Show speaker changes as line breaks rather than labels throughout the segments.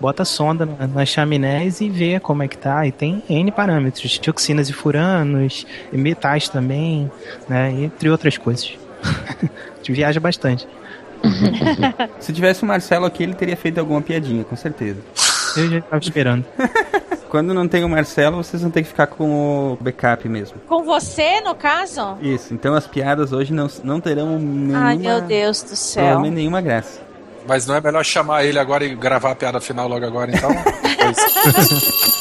bota sonda nas chaminés e vê como é que tá. E tem N parâmetros, dioxinas e furanos, e metais também, né? Entre outras coisas. a gente viaja bastante.
Se tivesse o Marcelo aqui, ele teria feito alguma piadinha, com certeza.
Eu já estava esperando.
Quando não tem o Marcelo, vocês vão ter que ficar com o backup mesmo.
Com você, no caso?
Isso, então as piadas hoje não, não terão nenhuma...
Ai, meu Deus do céu.
Nenhuma graça.
Mas não é melhor chamar ele agora e gravar a piada final logo agora, então?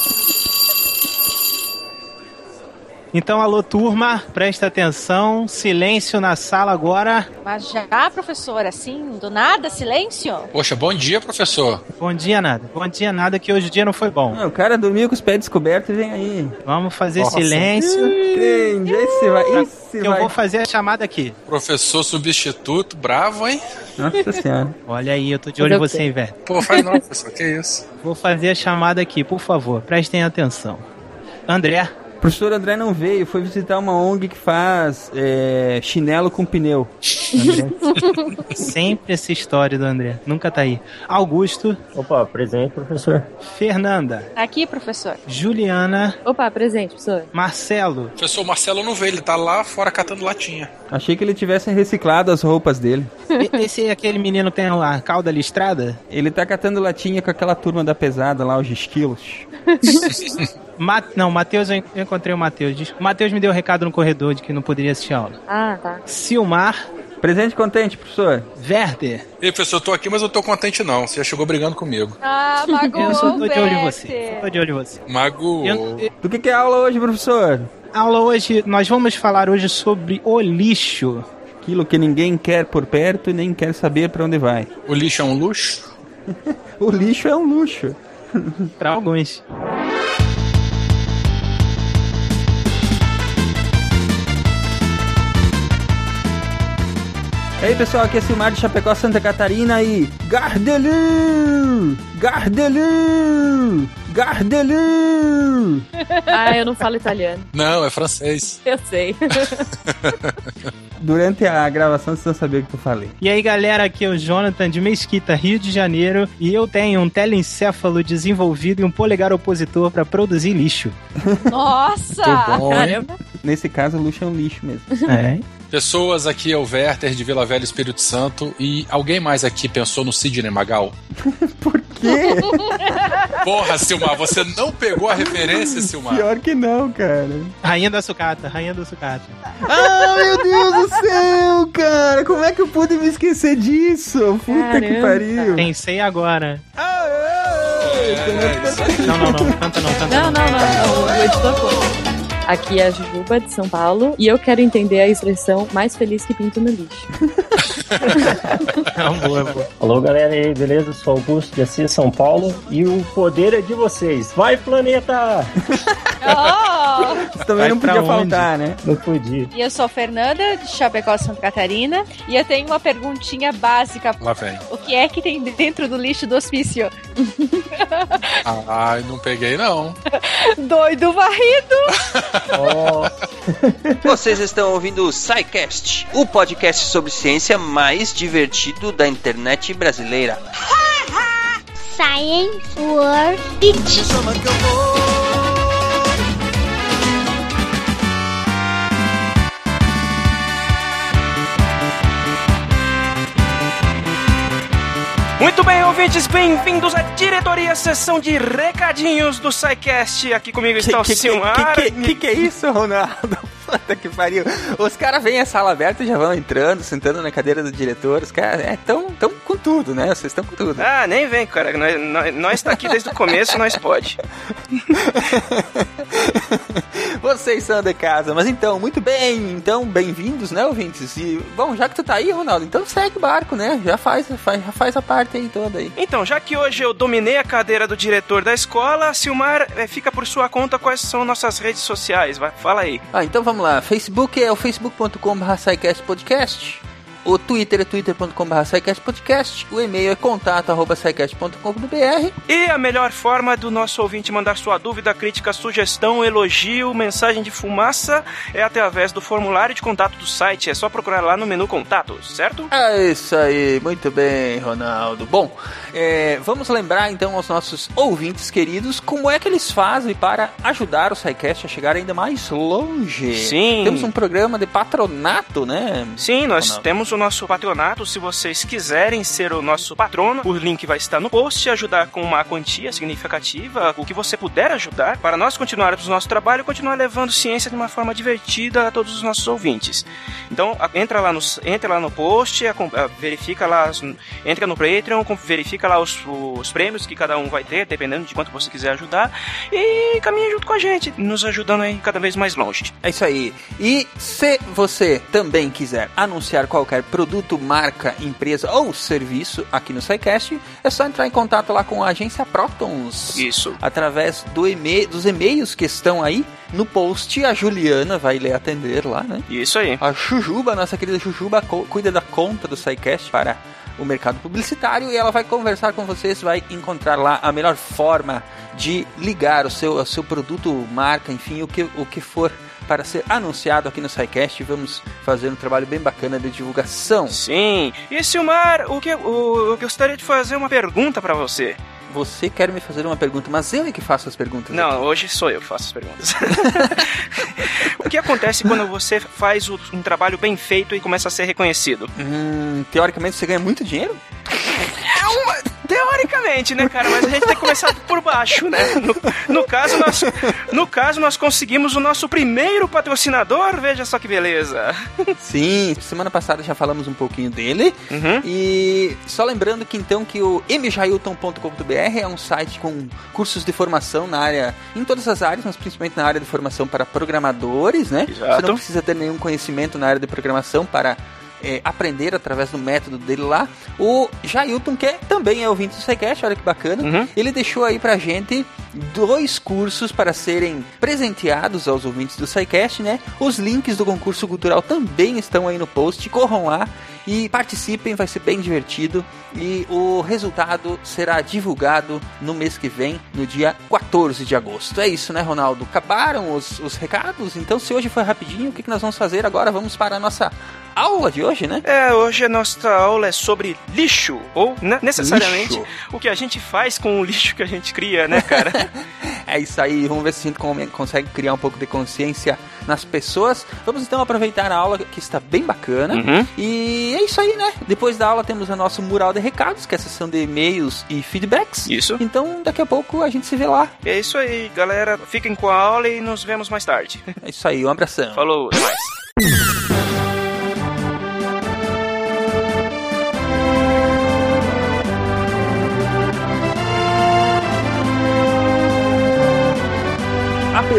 Então, alô, turma, presta atenção. Silêncio na sala agora.
Mas já, professor, assim, do nada, silêncio?
Poxa, bom dia, professor.
Bom dia, nada. Bom dia, nada, que hoje o dia não foi bom.
Não, o cara dormiu com os pés descobertos e vem aí.
Vamos fazer Nossa. silêncio.
Crente, esse vai. Esse
que
vai.
eu vou fazer a chamada aqui.
Professor substituto, bravo, hein?
Nossa senhora.
Olha aí, eu tô de olho em você, hein, velho.
Pô, faz não, professor, que isso?
Vou fazer a chamada aqui, por favor, prestem atenção. André,
o professor André não veio, foi visitar uma ONG que faz é, chinelo com pneu.
André. Sempre essa história do André. Nunca tá aí. Augusto.
Opa, presente, professor.
Fernanda.
Aqui, professor.
Juliana.
Opa, presente, professor.
Marcelo.
Professor, o Marcelo não veio, ele tá lá fora catando latinha.
Achei que ele tivesse reciclado as roupas dele.
Esse é aquele menino que tem a cauda listrada?
Ele tá catando latinha com aquela turma da pesada lá, os esquilos.
Ma não, Matheus, eu encontrei o Matheus. O Matheus me deu um recado no corredor de que não poderia assistir a aula.
Ah, tá.
Silmar.
Presente contente, professor.
Werther.
Ei, professor, eu tô aqui, mas eu tô contente não. Você já chegou brigando comigo.
Ah, Mago.
Eu só tô de olho em você. Só tô de olho em você.
Mago.
Do que, que é a aula hoje, professor?
A aula hoje, nós vamos falar hoje sobre o lixo.
Aquilo que ninguém quer por perto e nem quer saber para onde vai.
O lixo é um luxo?
o lixo é um luxo.
para alguns.
E aí pessoal, aqui é Silmar de Chapecó, Santa Catarina e Gardelu! Gardelu! Gardelu!
Ah, eu não falo italiano.
Não, é francês.
Eu sei.
Durante a gravação vocês vão saber o que eu falei.
E aí galera, aqui é o Jonathan de Mesquita, Rio de Janeiro, e eu tenho um telencéfalo desenvolvido e um polegar opositor para produzir lixo.
Nossa!
bom.
Nesse caso, o luxo é um lixo mesmo.
É.
Pessoas, aqui é o Werther de Vila Velha Espírito Santo. E alguém mais aqui pensou no Sidney Magal?
Por quê?
Porra, Silmar, você não pegou a referência, Silmar?
Pior que não, cara.
Rainha da sucata, rainha da sucata.
Ah, meu Deus do céu, cara. Como é que eu pude me esquecer disso? Puta que
Caramba.
pariu.
Pensei agora.
Ah, é.
Não, não, não, canta não, canta
Não, não, não, não. O editor conta. Aqui é a Jujuba de São Paulo e eu quero entender a expressão mais feliz que pinto no lixo.
Boa, boa.
Alô, galera aí, beleza? Sou Augusto de Assis, São Paulo. E o poder é de vocês. Vai, planeta!
Oh!
Também
Vai
não podia faltar, né?
Não podia.
E eu sou Fernanda, de Chapecó, Santa Catarina. E eu tenho uma perguntinha básica.
Lá vem.
O que é que tem dentro do lixo do hospício?
Ai, não peguei não.
Doido varrido!
Ó,
Vocês estão ouvindo o SciCast, o podcast sobre ciência mais divertido da internet brasileira.
Science World Beach.
Muito bem, ouvintes, bem-vindos à diretoria, sessão de recadinhos do SciCast. Aqui comigo está o Silmar.
que, que, que é isso, Ronaldo? Puta que pariu. Os caras vêm a sala aberta e já vão entrando, sentando na cadeira do diretor. Os caras é, tão, tão com tudo, né? Vocês estão com tudo.
Ah, nem vem, cara. Nós, nós, nós tá aqui desde o começo, nós pode.
Vocês são de casa. Mas então, muito bem. Então, bem-vindos, né, ouvintes? E, bom, já que tu tá aí, Ronaldo, então segue o barco, né? Já faz, faz, já faz a parte aí toda aí.
Então, já que hoje eu dominei a cadeira do diretor da escola, Silmar, eh, fica por sua conta quais são nossas redes sociais. Vai, fala aí.
Ah, então vamos lá. Facebook é o facebook.com.br podcast. O Twitter é twitter.com.br podcast. O e-mail é contato.sicast.com.br.
E a melhor forma do nosso ouvinte mandar sua dúvida, crítica, sugestão, elogio, mensagem de fumaça é através do formulário de contato do site. É só procurar lá no menu contatos, certo?
É isso aí, muito bem, Ronaldo. Bom, é, vamos lembrar então aos nossos ouvintes queridos como é que eles fazem para ajudar o SciCast a chegar ainda mais longe.
Sim.
Temos um programa de patronato, né?
Sim, nós temos o nosso patronato. Se vocês quiserem ser o nosso patrono, o link vai estar no post. Ajudar com uma quantia significativa, o que você puder ajudar, para nós continuarmos o nosso trabalho e continuar levando ciência de uma forma divertida a todos os nossos ouvintes. Então, entra lá no, entra lá no post, verifica lá, entra no Patreon, com- verifica lá os, os prêmios que cada um vai ter, dependendo de quanto você quiser ajudar, e caminha junto com a gente, nos ajudando aí cada vez mais longe.
É isso aí. E se você também quiser anunciar qualquer produto, marca, empresa ou serviço aqui no SciCast, é só entrar em contato lá com a agência Protons.
Isso.
Através do e dos e-mails que estão aí no post. A Juliana vai lhe atender lá, né?
Isso aí.
A Jujuba, nossa querida Jujuba, cuida da conta do SciCast para o mercado publicitário e ela vai conversar com vocês, vai encontrar lá a melhor forma de ligar o seu, o seu produto, marca, enfim, o que, o que for para ser anunciado aqui no SciCast. Vamos fazer um trabalho bem bacana de divulgação.
Sim. E Silmar, o que o, eu gostaria de fazer uma pergunta pra você.
Você quer me fazer uma pergunta, mas eu é que faço as perguntas.
Não,
aqui.
hoje sou eu que faço as perguntas. o que acontece quando você faz um trabalho bem feito e começa a ser reconhecido?
Hum, teoricamente você ganha muito dinheiro?
Teoricamente, né, cara? Mas a gente tem que começar por baixo, né? No, no caso, nós, no caso, nós conseguimos o nosso primeiro patrocinador. Veja só que beleza.
Sim, semana passada já falamos um pouquinho dele.
Uhum.
E só lembrando que então que o mjailton.com.br é um site com cursos de formação na área, em todas as áreas, mas principalmente na área de formação para programadores, né?
Exato.
Você não precisa ter nenhum conhecimento na área de programação para é, aprender através do método dele lá. O Jailton, que é- também é ouvinte do SciCast, olha que bacana,
Uhum.
ele deixou aí pra gente dois cursos para serem presenteados aos ouvintes do SciCast, né? Os links do concurso cultural também estão aí no post, corram lá e participem, vai ser bem divertido. E o resultado será divulgado no mês que vem, no dia 14 de agosto. É isso, né, Ronaldo? Acabaram os, os recados? Então, se hoje foi rapidinho, o que, que nós vamos fazer agora? Vamos para a nossa aula de hoje, né?
É, hoje a nossa aula é sobre lixo, ou né, necessariamente
Lixo.
o que a gente faz com o lixo que a gente cria, né, cara?
É isso aí, vamos ver se a gente consegue criar um pouco de consciência nas pessoas. Vamos então aproveitar a aula que está bem bacana.
Uhum.
E é isso aí, né? Depois da aula temos a nossa mural de recados, que é a sessão de e-mails e feedbacks.
Isso.
Então daqui a pouco a gente se vê lá.
É isso aí, galera. Fiquem com a aula e nos vemos mais tarde.
É isso aí, um abração.
Falou, até mais.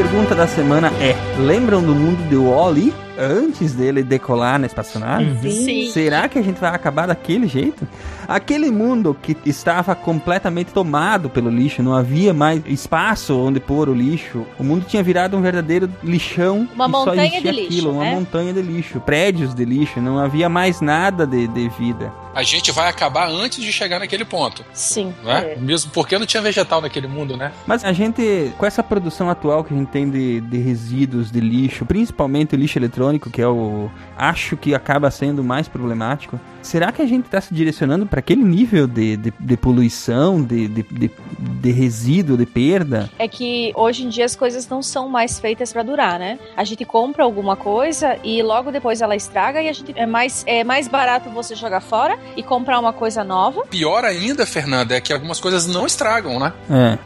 Pergunta da semana é: lembram do mundo de Wall-E antes dele decolar na espaçonave?
Sim.
Será que a gente vai acabar daquele jeito? Aquele mundo que estava completamente tomado pelo lixo, não havia mais espaço onde pôr o lixo. O mundo tinha virado um verdadeiro lixão.
Uma
só
montanha de lixo,
aquilo, uma
né?
montanha de lixo, prédios de lixo, não havia mais nada de, de vida.
A gente vai acabar antes de chegar naquele ponto,
Sim.
não é? Mesmo porque não tinha vegetal naquele mundo, né?
Mas a gente, com essa produção atual que a gente tem de, de resíduos de lixo, principalmente o lixo eletrônico, que é o. acho que acaba sendo mais problemático, será que a gente está se direcionando para aquele nível de, de, de poluição, de, de, de, de resíduo, de perda?
É que hoje em dia as coisas não são mais feitas pra durar, né? A gente compra alguma coisa e logo depois ela estraga e a gente é mais é mais barato você jogar fora e comprar uma coisa nova.
Pior ainda, Fernanda, é que algumas coisas não estragam, né?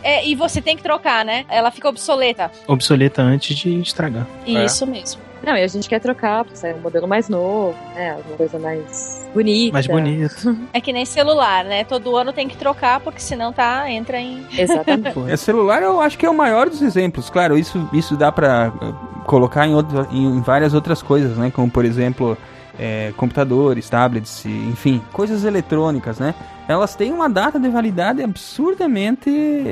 É.
É, e você tem que trocar, né? Ela fica obsoleta.
Obsoleta antes de estragar.
É.
Isso mesmo.
Não, e a gente quer trocar pra sair um modelo mais novo, né? Alguma coisa mais bonita.
Mais bonito.
É que nem celular, né? Todo ano tem que trocar porque senão tá entra em
Exatamente.
É, celular eu acho que é o maior dos exemplos. Claro, isso, isso dá para colocar em, outro, em várias outras coisas, né? Como, por exemplo, é, computadores, tablets, enfim, coisas eletrônicas, né? Elas têm uma data de validade absurdamente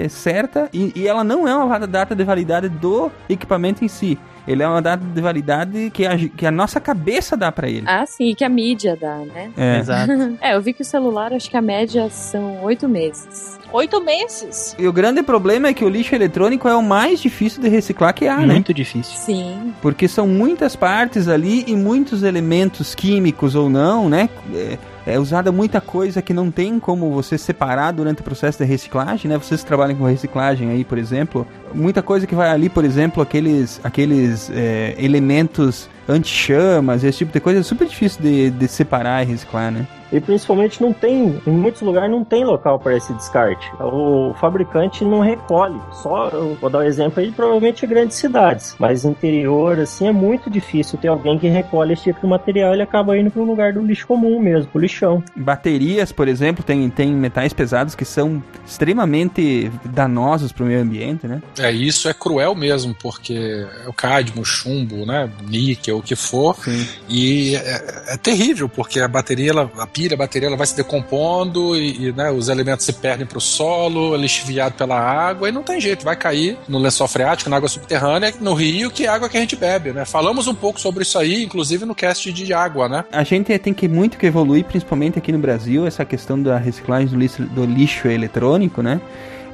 certa e, e ela não é uma data de validade do equipamento em si. Ele é uma data de validade que a, que a nossa cabeça dá para ele.
ah, sim, que a mídia dá, né?
É.
Exato.
É, eu vi que o celular, acho que a média são oito meses.
oito meses.
E o grande problema é que o lixo eletrônico é o mais difícil de reciclar que há, né?
Muito difícil.
Sim.
Porque são muitas partes ali e muitos elementos químicos ou não, né? É, é usada muita coisa que não tem como você separar durante o processo de reciclagem, né? Vocês trabalham com reciclagem aí, por exemplo, muita coisa que vai ali, por exemplo, aqueles, aqueles é, elementos anti-chamas, esse tipo de coisa, é super difícil de, de separar e reciclar, né?
E principalmente não tem, em muitos lugares não tem local para esse descarte. O fabricante não recolhe. Só, eu vou dar um exemplo aí, provavelmente grandes cidades. Mas interior, assim, é muito difícil ter alguém que recolhe esse tipo de material e ele acaba indo para um lugar do lixo comum mesmo, pro lixão.
Baterias, por exemplo, tem, tem metais pesados que são extremamente danosos para o meio ambiente, né?
É, isso é cruel mesmo, porque é o cádmio, chumbo, né, níquel, o que for.
Sim.
E é, é terrível, porque a bateria, ela, a pilha, a bateria, ela vai se decompondo e, e, né, os elementos se perdem para o solo, lixiviado pela água e não tem jeito, vai cair no lençol freático, na água subterrânea, no rio, que é água que a gente bebe, né? Falamos um pouco sobre isso aí, inclusive no cast de água, né?
A gente tem que muito que evoluir, principalmente aqui no Brasil, essa questão da reciclagem do lixo, do lixo eletrônico, né?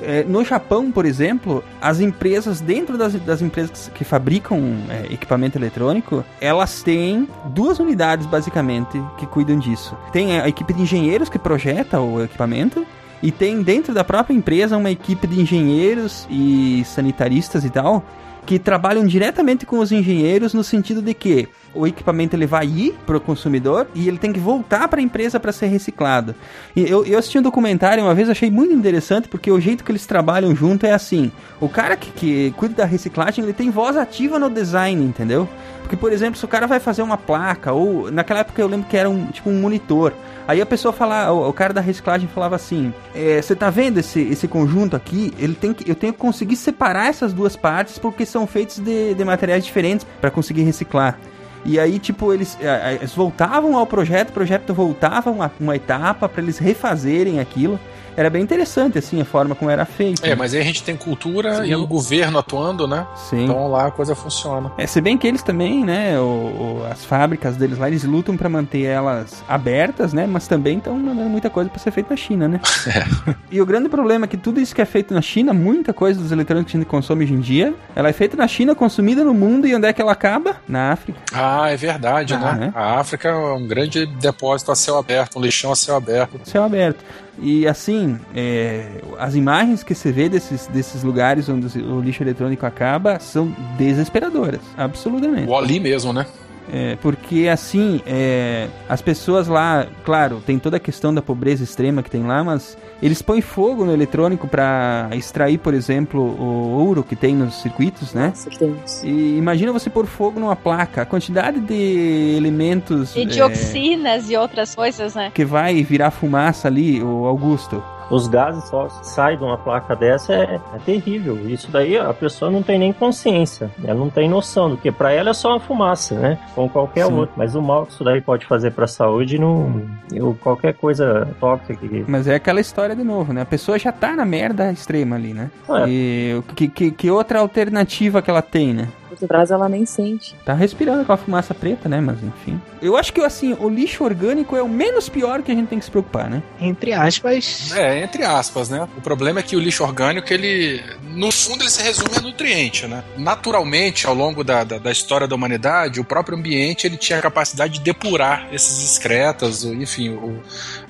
É, no Japão, por exemplo, as empresas, dentro das, das empresas que fabricam é, equipamento eletrônico, elas têm duas unidades, basicamente, que cuidam disso. Tem a equipe de engenheiros que projeta o equipamento, e tem dentro da própria empresa uma equipe de engenheiros e sanitaristas e tal, que trabalham diretamente com os engenheiros no sentido de que o equipamento ele vai ir para o consumidor e ele tem que voltar para a empresa para ser reciclado. E eu, eu assisti um documentário uma vez, achei muito interessante porque o jeito que eles trabalham junto é assim: o cara que, que cuida da reciclagem ele tem voz ativa no design, entendeu? Porque, por exemplo, se o cara vai fazer uma placa, ou naquela época eu lembro que era um tipo um monitor. Aí a pessoa fala, o, o cara da reciclagem falava assim: você é, tá vendo esse, esse conjunto aqui? Ele tem que, eu tenho que conseguir separar essas duas partes porque são feitos de, de materiais diferentes para conseguir reciclar. E aí, tipo, eles, eles voltavam ao projeto, o projeto voltava uma, uma etapa para eles refazerem aquilo era bem interessante, assim, a forma como era feito.
É, mas aí a gente tem cultura Sim. e o governo atuando, né?
Sim.
Então lá a coisa funciona.
É, se bem que eles também, né, o, o, as fábricas deles lá, eles lutam para manter elas abertas, né? Mas também estão mandando muita coisa para ser feita na China, né?
É.
E o grande problema é que tudo isso que é feito na China, muita coisa dos eletrônicos que a gente consome hoje em dia, ela é feita na China, consumida no mundo, e onde é que ela acaba? Na África.
Ah, é verdade, ah, né? né? A África é um grande depósito a céu aberto, um lixão a céu aberto.
Céu aberto. E assim, é, as imagens que você vê desses, desses lugares onde o lixo eletrônico acaba são desesperadoras, absolutamente.
O ali mesmo, né?
É, porque assim, é, as pessoas lá, claro, tem toda a questão da pobreza extrema que tem lá, mas eles põem fogo no eletrônico para extrair, por exemplo, o ouro que tem nos circuitos, né?
Nossa, que
E imagina você pôr fogo numa placa, a quantidade de elementos.
E dioxinas é, e outras coisas, né?
Que vai virar fumaça ali, o Augusto
os gases só saem de uma placa dessa é, é, terrível. Isso daí a pessoa não tem nem consciência, ela não tem noção do que para ela é só uma fumaça, né? Como qualquer Sim. outro. Mas o mal que isso daí pode fazer para a saúde não, ou qualquer coisa tóxica. Que...
Mas é aquela história de novo, né? A pessoa já tá na merda extrema ali, né? É. E que, que, que outra alternativa que ela tem, né?
Por trás ela nem sente.
Tá respirando com a fumaça preta, né? Mas enfim. Eu acho que assim, o lixo orgânico é o menos pior que a gente tem que se preocupar, né?
Entre aspas.
É, entre aspas, né? O problema é que o lixo orgânico, ele. No fundo, ele se resume a nutriente, né? Naturalmente, ao longo da, da, da história da humanidade, o próprio ambiente ele tinha a capacidade de depurar esses excretas, enfim, o,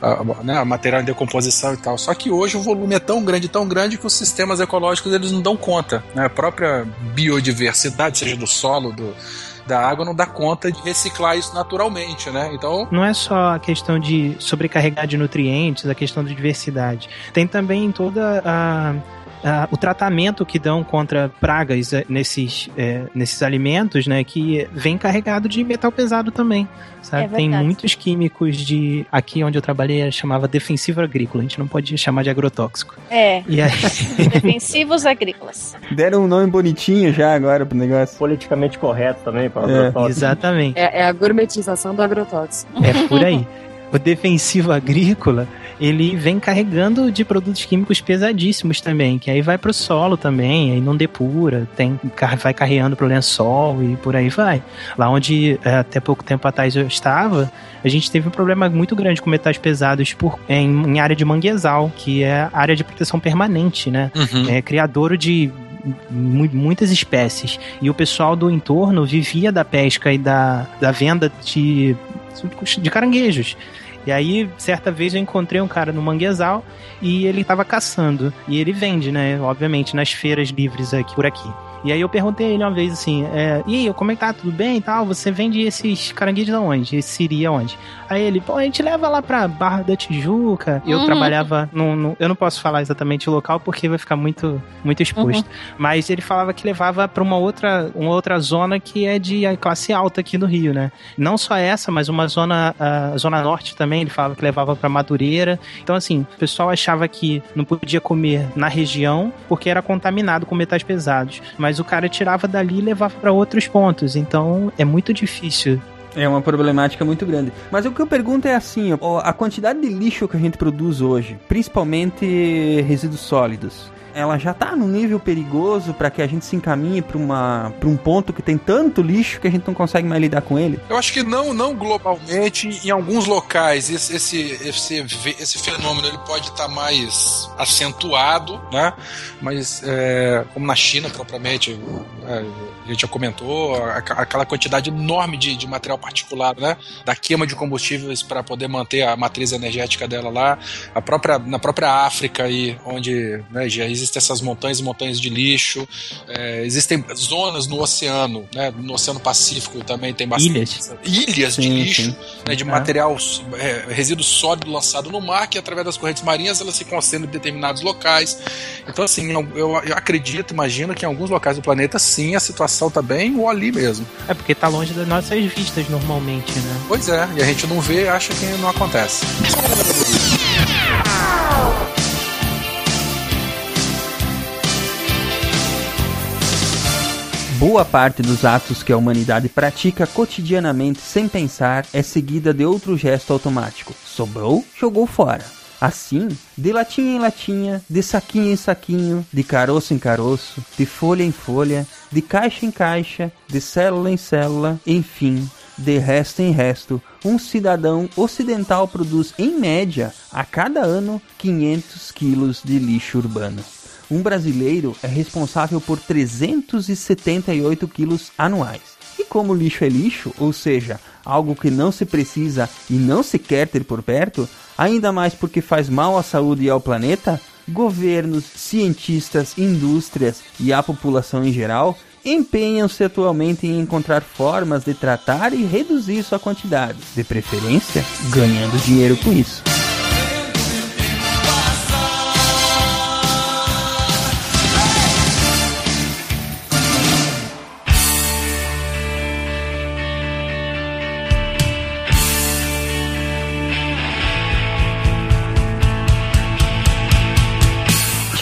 a, né, a material em decomposição e tal. Só que hoje o volume é tão grande, tão grande que os sistemas ecológicos eles não dão conta. Né? A própria biodiversidade, seja do solo, do, da água não dá conta de reciclar isso naturalmente, né? Então.
Não é só a questão de sobrecarregar de nutrientes, a questão da diversidade. Tem também toda a uh, o tratamento que dão contra pragas eh, nesses, é, nesses alimentos, né, que vem carregado de metal pesado também. Sabe? É Tem muitos químicos de. Aqui onde eu trabalhei chamava defensivo agrícola, a gente não pode chamar de agrotóxico.
É. E aí... Defensivos agrícolas.
Deram um nome bonitinho já agora pro negócio.
Politicamente correto também para
é. agrotóxico. Exatamente.
É, é a gourmetização do agrotóxico.
É por aí. O defensivo agrícola ele vem carregando de produtos químicos pesadíssimos também, que aí vai pro solo também, aí não depura, tem, vai carregando pro lençol e por aí vai. Lá onde é, até pouco tempo atrás eu estava, a gente teve um problema muito grande com metais pesados por, em, em área de manguezal, que é área de proteção permanente, né? Uhum. É criadouro de muitas espécies. E o pessoal do entorno vivia da pesca e da, da venda de, de caranguejos. E aí, certa vez eu encontrei um cara no manguezal e ele tava caçando. E ele vende, né? Obviamente, nas feiras livres aqui por aqui. E aí eu perguntei a ele uma vez assim, é, e aí, como é que tá? Tudo bem e tal? Você vende esses caranguejos aonde? Esse siri aonde? Aí ele, pô, a gente leva lá pra Barra da Tijuca. Eu
Uhum.
trabalhava no, Eu não posso falar exatamente o local porque vai ficar muito, muito exposto. Mas ele falava que levava pra uma outra, uma outra zona que é de classe alta aqui no Rio, né? Não só essa, mas uma zona, a zona norte também, ele falava que levava pra Madureira. Então, assim, o pessoal achava que não podia comer na região porque era contaminado com metais pesados. Mas o cara tirava dali e levava pra outros pontos. Então, é muito difícil.
É uma problemática muito grande. Mas o que eu pergunto é assim, a quantidade de lixo que a gente produz hoje, principalmente resíduos sólidos, ela já tá num nível perigoso para que a gente se encaminhe para uma para um ponto que tem tanto lixo que a gente não consegue mais lidar com ele?
Eu acho que não, não globalmente, em alguns locais esse, esse, esse, esse fenômeno ele pode estar mais acentuado, né? Mas é, como na China propriamente, é, a gente já comentou, aquela quantidade enorme de, de material particulado, né? Da queima de combustíveis para poder manter a matriz energética dela lá, a própria, na própria África aí, onde né, já existem essas montanhas e montanhas de lixo, é, existem zonas no oceano, né? No Oceano Pacífico também tem bastante
Ilhas.
ilhas de
Sim,
lixo,
sim.
né, de
É.
material, é, resíduo sólido lançado no mar, que através das correntes marinhas elas se concentram em determinados locais. Então, assim, eu, eu- eu acredito, imagino que em alguns locais do planeta, sim, a situação tá bem ou ali mesmo.
É porque tá longe das nossas vistas normalmente, né?
Pois é, e a gente não vê, acha que não acontece.
Boa parte dos atos que a humanidade pratica cotidianamente sem pensar é seguida de outro gesto automático. Sobrou, jogou fora. Assim, de latinha em latinha, de saquinho em saquinho, de caroço em caroço, de folha em folha, de caixa em caixa, de célula em célula, enfim, de resto em resto, um cidadão ocidental produz, em média, a cada ano, 500 quilos de lixo urbano. Um brasileiro é responsável por 378 quilos anuais. E como lixo é lixo, ou seja, algo que não se precisa e não se quer ter por perto, ainda mais porque faz mal à saúde e ao planeta, governos, cientistas, indústrias e a população em geral empenham-se atualmente em encontrar formas de tratar e reduzir sua quantidade, de preferência ganhando dinheiro com isso.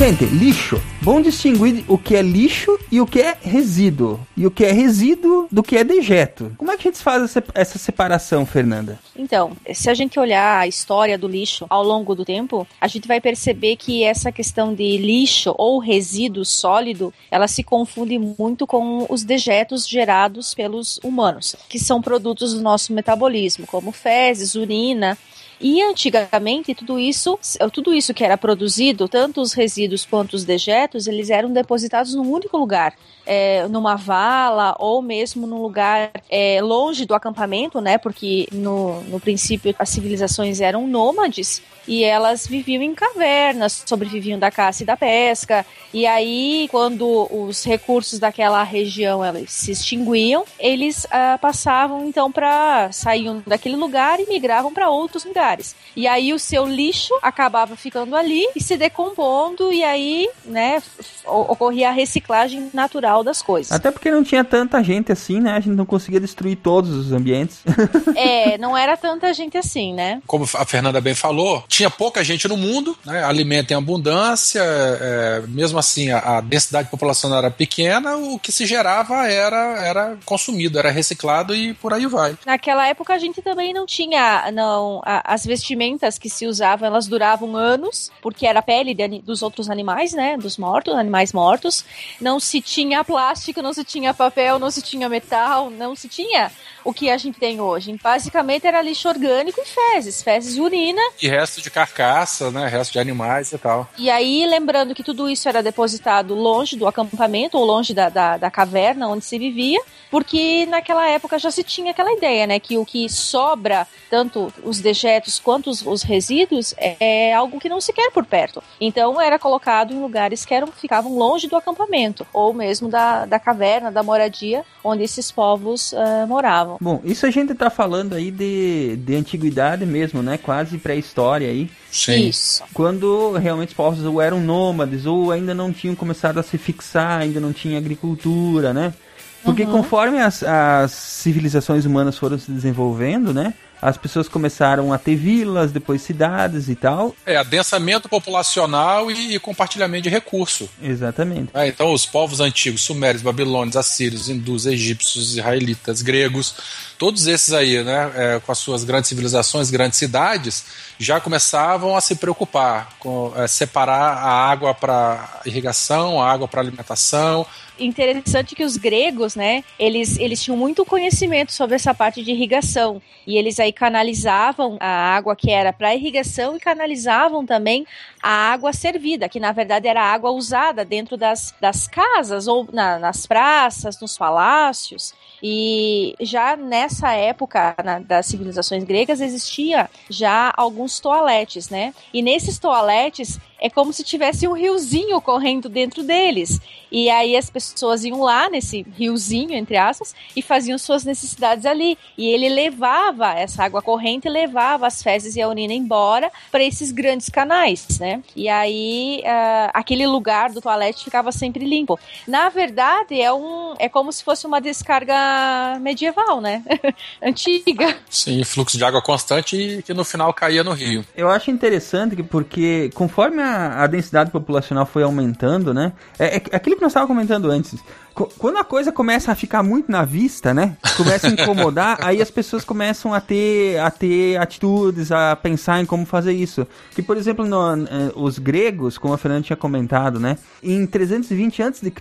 Gente, lixo. Bom distinguir o que é lixo e o que é resíduo. E o que é resíduo do que é dejeto. Como é que a gente faz essa- separação, Fernanda?
Então, se a gente olhar a história do lixo ao longo do tempo, a gente vai perceber que essa questão de lixo ou resíduo sólido, ela se confunde muito com os dejetos gerados pelos humanos, que são produtos do nosso metabolismo, como fezes, urina. E antigamente tudo isso, tudo isso que era produzido, tanto os resíduos quanto os dejetos, eles eram depositados num único lugar, é, numa vala ou mesmo num lugar é, longe do acampamento, né? Porque no, no princípio as civilizações eram nômades e elas viviam em cavernas, sobreviviam da caça e da pesca. E aí, quando os recursos daquela região eles se extinguiam, eles ah, passavam então para saíam daquele lugar e migravam para outros lugares. E aí o seu lixo acabava ficando ali e se decompondo e aí, né, ocorria a reciclagem natural das coisas.
Até porque não tinha tanta gente assim, né? A gente não conseguia destruir todos os ambientes.
É, não era tanta gente assim, né?
Como a Fernanda bem falou, tinha pouca gente no mundo, né, alimento em abundância, é, mesmo assim a, a densidade populacional era pequena, o que se gerava era, era consumido, era reciclado e por aí vai.
Naquela época a gente também não tinha, não, a- as vestimentas que se usavam, elas duravam anos, porque era pele de dos outros animais, né, dos mortos, animais mortos. Não se tinha plástico, não se tinha papel, não se tinha metal, não se tinha o que a gente tem hoje. Basicamente era lixo orgânico e fezes, fezes e urina.
E resto de carcaça, né, resto de animais e tal.
E aí, lembrando que tudo isso era depositado longe do acampamento ou longe da, da, da caverna onde se vivia, porque naquela época já se tinha aquela ideia, né, que o que sobra, tanto os dejetos dejetos quanto os, os resíduos é, é, algo que não se quer por perto. Então era colocado em lugares que eram, ficavam longe do acampamento, ou mesmo da, da caverna, da moradia, onde esses povos uh, moravam.
Bom, isso a gente está falando aí de, de antiguidade mesmo, né? Quase pré-história aí.
Sim.
Isso.
Quando realmente os povos ou eram nômades ou ainda não tinham começado a se fixar, ainda não tinha agricultura, né? Porque uhum. conforme as, as civilizações humanas foram se desenvolvendo, né? As pessoas começaram a ter vilas, depois cidades e tal.
É, adensamento populacional e, e compartilhamento de recurso.
Exatamente.
É, então, os povos antigos, sumérios, babilônios, assírios, hindus, egípcios, israelitas, gregos, todos esses aí, né, é, com as suas grandes civilizações, grandes cidades, já começavam a se preocupar com é, separar a água para irrigação, a água para alimentação,
interessante que os gregos, né, eles, eles tinham muito conhecimento sobre essa parte de irrigação. E eles aí canalizavam a água que era para irrigação e canalizavam também a água servida, que na verdade era água usada dentro das, das casas ou na, nas praças, nos palácios. E já nessa época na, das civilizações gregas existia já alguns toaletes, né? E nesses toaletes é como se tivesse um riozinho correndo dentro deles. E aí as pessoas iam lá nesse riozinho, entre aspas, e faziam suas necessidades ali. E ele levava essa água corrente, levava as fezes e a urina embora para esses grandes canais, né? E aí uh, aquele lugar do toalete ficava sempre limpo. Na verdade, é um é como se fosse uma descarga medieval, né? Antiga.
Sim, fluxo de água constante e que no final caía no rio.
Eu acho interessante que porque conforme a, a densidade populacional foi aumentando, né? É, é aquilo que nós estávamos comentando antes quando a coisa começa a ficar muito na vista, né? Começa a incomodar, aí as pessoas começam a ter, a ter atitudes, a pensar em como fazer isso. Que, por exemplo, no, eh, os gregos, como a Fernanda tinha comentado, né? Em 320 a.C.,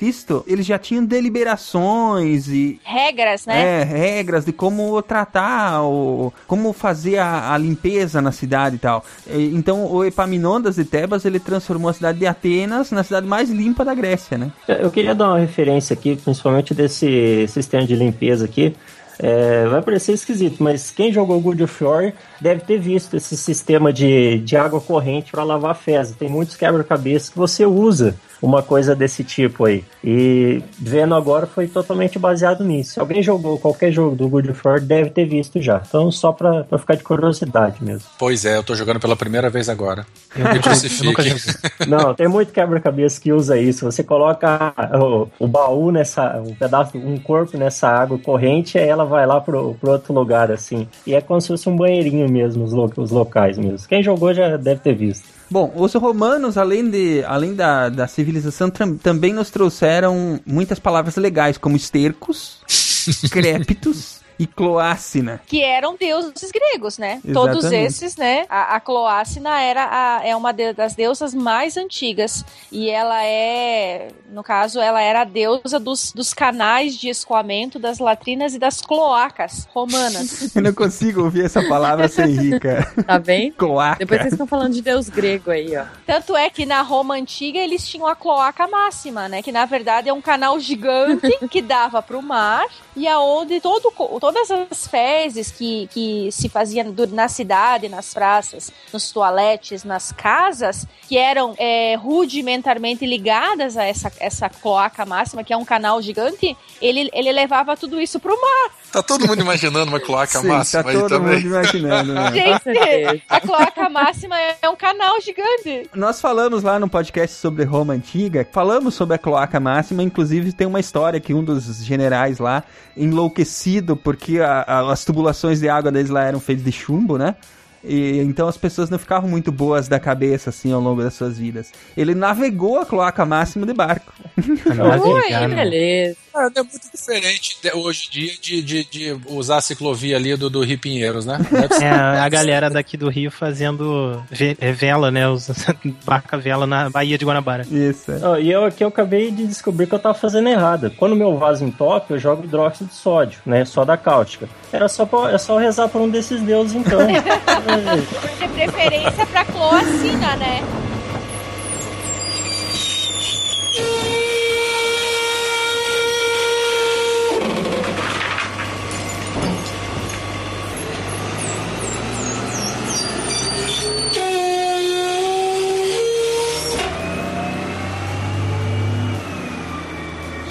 eles já tinham deliberações e...
Regras, né?
É, regras de como tratar, o, como fazer a, a limpeza na cidade e tal. Então, o Epaminondas de Tebas, ele transformou a cidade de Atenas na cidade mais limpa da Grécia, né?
Eu queria dar uma referência aqui aqui, principalmente desse sistema de limpeza aqui, é, vai parecer esquisito, mas quem jogou Good of War deve ter visto esse sistema de, de água corrente para lavar fezes. Tem muitos quebra-cabeças que você usa uma coisa desse tipo aí. E vendo agora foi totalmente baseado nisso. Se alguém jogou qualquer jogo do Good of War, deve ter visto já. Então, só pra, pra ficar de curiosidade mesmo.
Pois é, eu tô jogando pela primeira vez agora.
Eu, eu nunca.
Não, tem muito quebra-cabeça que usa isso. Você coloca o, o, baú nessa, um pedaço, um corpo nessa água corrente, aí ela vai lá pro, pro outro lugar, assim. E é como se fosse um banheirinho mesmo, os, lo, os locais mesmo. Quem jogou já deve ter visto.
Bom, os romanos, além, de, além da, da civilização, também nos trouxeram muitas palavras legais, como estercos, crépitos, e Cloácina.
Que eram deuses gregos, né? Exatamente. Todos esses, né? A, a Cloácina era a, é uma de, das deusas mais antigas. E ela é, no caso, ela era a deusa dos, dos canais de escoamento, das latrinas e das cloacas romanas.
Eu não consigo ouvir essa palavra sem rir, cara.
Tá bem?
Cloaca.
Depois vocês estão falando de deus grego aí, ó.
Tanto é que na Roma antiga eles tinham a cloaca máxima, né? Que na verdade é um canal gigante que dava para o mar e aonde todo todas as fezes que, que se faziam na cidade, nas praças, nos toaletes, nas casas, que eram é, rudimentarmente ligadas a essa, essa cloaca máxima, que é um canal gigante, ele, ele levava tudo isso pro mar.
Tá todo mundo imaginando uma cloaca
Sim,
máxima
tá
aí
todo
também.
Mundo imaginando, né?
Gente, a cloaca máxima é um canal gigante.
Nós falamos lá no podcast sobre Roma Antiga, falamos sobre a cloaca máxima, inclusive tem uma história que um dos generais lá, enlouquecido porque a, a, as tubulações de água deles lá eram feitas de chumbo, né? E, então as pessoas não ficavam muito boas da cabeça, assim, ao longo das suas vidas. Ele navegou a cloaca máxima de barco.
Ui, beleza.
É, é muito diferente de, hoje em dia de, de, de, usar a ciclovia ali do, do Rio Pinheiros, né?
É a galera daqui do Rio fazendo ve é, vela, né? Barca vela na Baía de Guanabara.
Isso. É. Oh, e eu aqui eu acabei de descobrir que eu tava fazendo errado. Quando meu vaso entope, eu jogo hidróxido de sódio, né? Só da cáustica. Era só, pra, é só rezar por um desses deuses, então.
Ter preferência pra cloacina, né?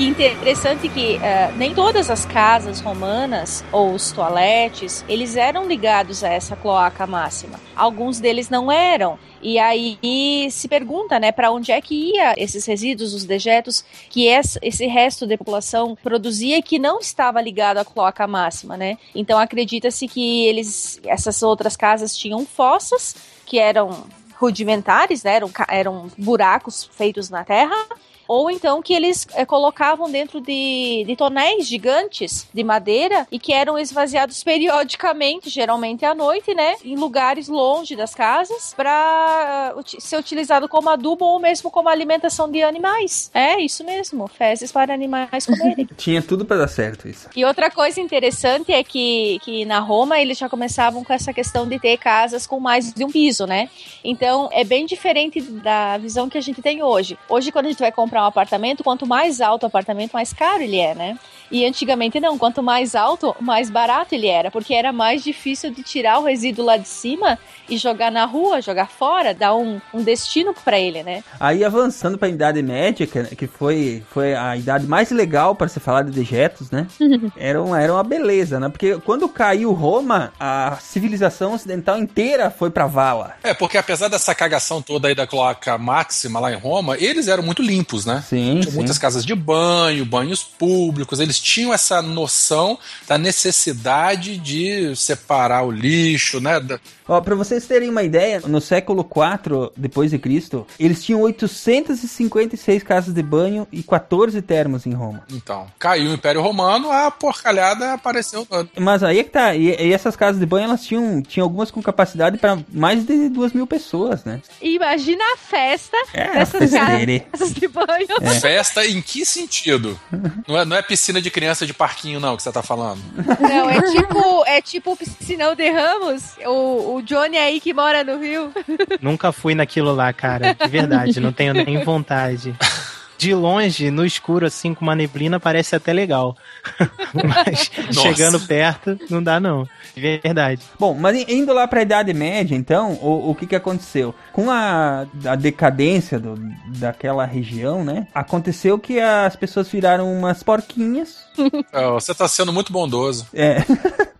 E interessante que uh, nem todas as casas romanas ou os toaletes, eles eram ligados a essa cloaca máxima. Alguns deles não eram. E aí se pergunta, né, para onde é que ia esses resíduos, os dejetos que esse resto da população produzia e que não estava ligado à cloaca máxima, né? Então acredita-se que eles, essas outras casas tinham fossas que eram rudimentares, né? Eram, eram buracos feitos na terra ou então que eles é, colocavam dentro de, de tonéis gigantes de madeira e que eram esvaziados periodicamente, geralmente à noite, né, em lugares longe das casas, para uh, ser utilizado como adubo ou mesmo como alimentação de animais. É isso mesmo, fezes para animais comerem.
Tinha tudo para dar certo isso.
E outra coisa interessante é que, que na Roma eles já começavam com essa questão de ter casas com mais de um piso, né? Então é bem diferente da visão que a gente tem hoje. Hoje, quando a gente vai comprar um apartamento, quanto mais alto o apartamento, mais caro ele é, né? E antigamente não, quanto mais alto, mais barato ele era, porque era mais difícil de tirar o resíduo lá de cima e jogar na rua, jogar fora, dar um, um destino para ele, né?
Aí avançando para a Idade Média, que foi, foi a idade mais legal para se falar de dejetos, né? era, uma, era uma beleza, né? Porque quando caiu Roma, a civilização ocidental inteira foi para vala.
É, porque apesar dessa cagação toda aí da cloaca máxima lá em Roma, eles eram muito limpos, né?
Sim.
Tinha
sim.
muitas casas de banho, banhos públicos, eles tinham essa noção da necessidade de separar o lixo, né?
Ó, para vocês terem uma ideia, no século 4 depois de Cristo, eles tinham 856 casas de banho e 14 termos em Roma.
Então, caiu o Império Romano, a porcalhada apareceu.
Mas aí é que tá, e, e essas casas de banho, elas tinham, tinham algumas com capacidade para mais de duas mil pessoas, né?
Imagina a festa
é,
dessas casas de banho.
É. Festa em que sentido? Não é, não é piscina de criança de parquinho, não, que você tá falando.
Não, é tipo, é tipo piscinão de Ramos, o, o Johnny aí que mora no Rio.
Nunca fui naquilo lá, cara, de verdade, não tenho nem vontade de longe, no escuro, assim, com uma neblina, parece até legal. mas Nossa. chegando perto, não dá não. Verdade.
Bom, mas indo lá para a Idade Média, então, o, o que que aconteceu? Com a, a decadência do, daquela região, né? Aconteceu que as pessoas viraram umas porquinhas.
Oh, você tá sendo muito bondoso.
É.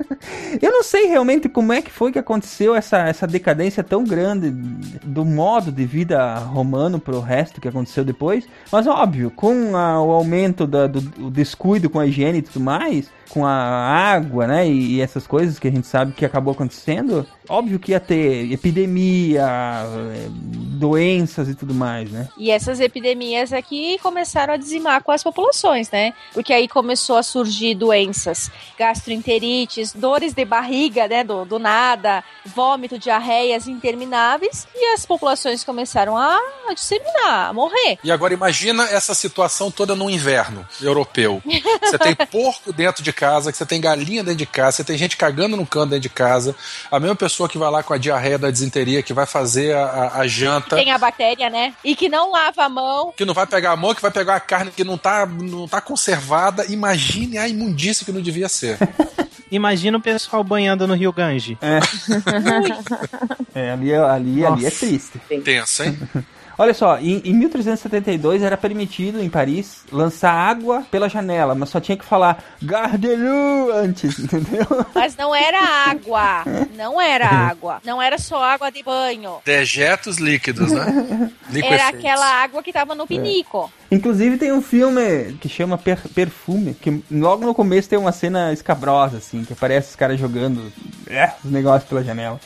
Eu não sei realmente como é que foi que aconteceu essa, essa decadência tão grande do modo de vida romano pro resto que aconteceu depois. Mas óbvio, com a, o aumento da, do, do descuido com a higiene e tudo mais, com a água, né, e, e, essas coisas que a gente sabe que acabou acontecendo, óbvio que ia ter epidemia, eh, doenças e tudo mais, né?
E essas epidemias aqui começaram a dizimar com as populações, né? Porque aí começou a surgir doenças, gastroenterites, dores de barriga, né, do, do nada, vômito, diarreias intermináveis, e as populações começaram a disseminar, a morrer.
E agora imagina essa situação toda no inverno europeu. Você tem porco dentro de casa, que você tem galinha dentro de casa, você tem gente cagando no canto dentro de casa, a mesma pessoa que vai lá com a diarreia da desinteria, que vai fazer a, a, a janta.
Tem a bactéria, né? E que não lava a mão.
Que não vai pegar a mão, que vai pegar a carne que não tá, não tá conservada. Imagine a imundícia que não devia ser.
Imagina o pessoal banhando no Rio Gange.
É, é ali, ali, ali é triste.
Tenso, hein?
Olha só, em, em 1372 era permitido em Paris lançar água pela janela, mas só tinha que falar Gardelu antes, entendeu?
Mas não era água, não era água, não era só água de banho.
Dejetos líquidos, né?
era aquela água que tava no pinico.
É. Inclusive tem um filme que chama per Perfume, que logo no começo tem uma cena escabrosa, assim, que aparece os caras jogando é, os negócios pela janela.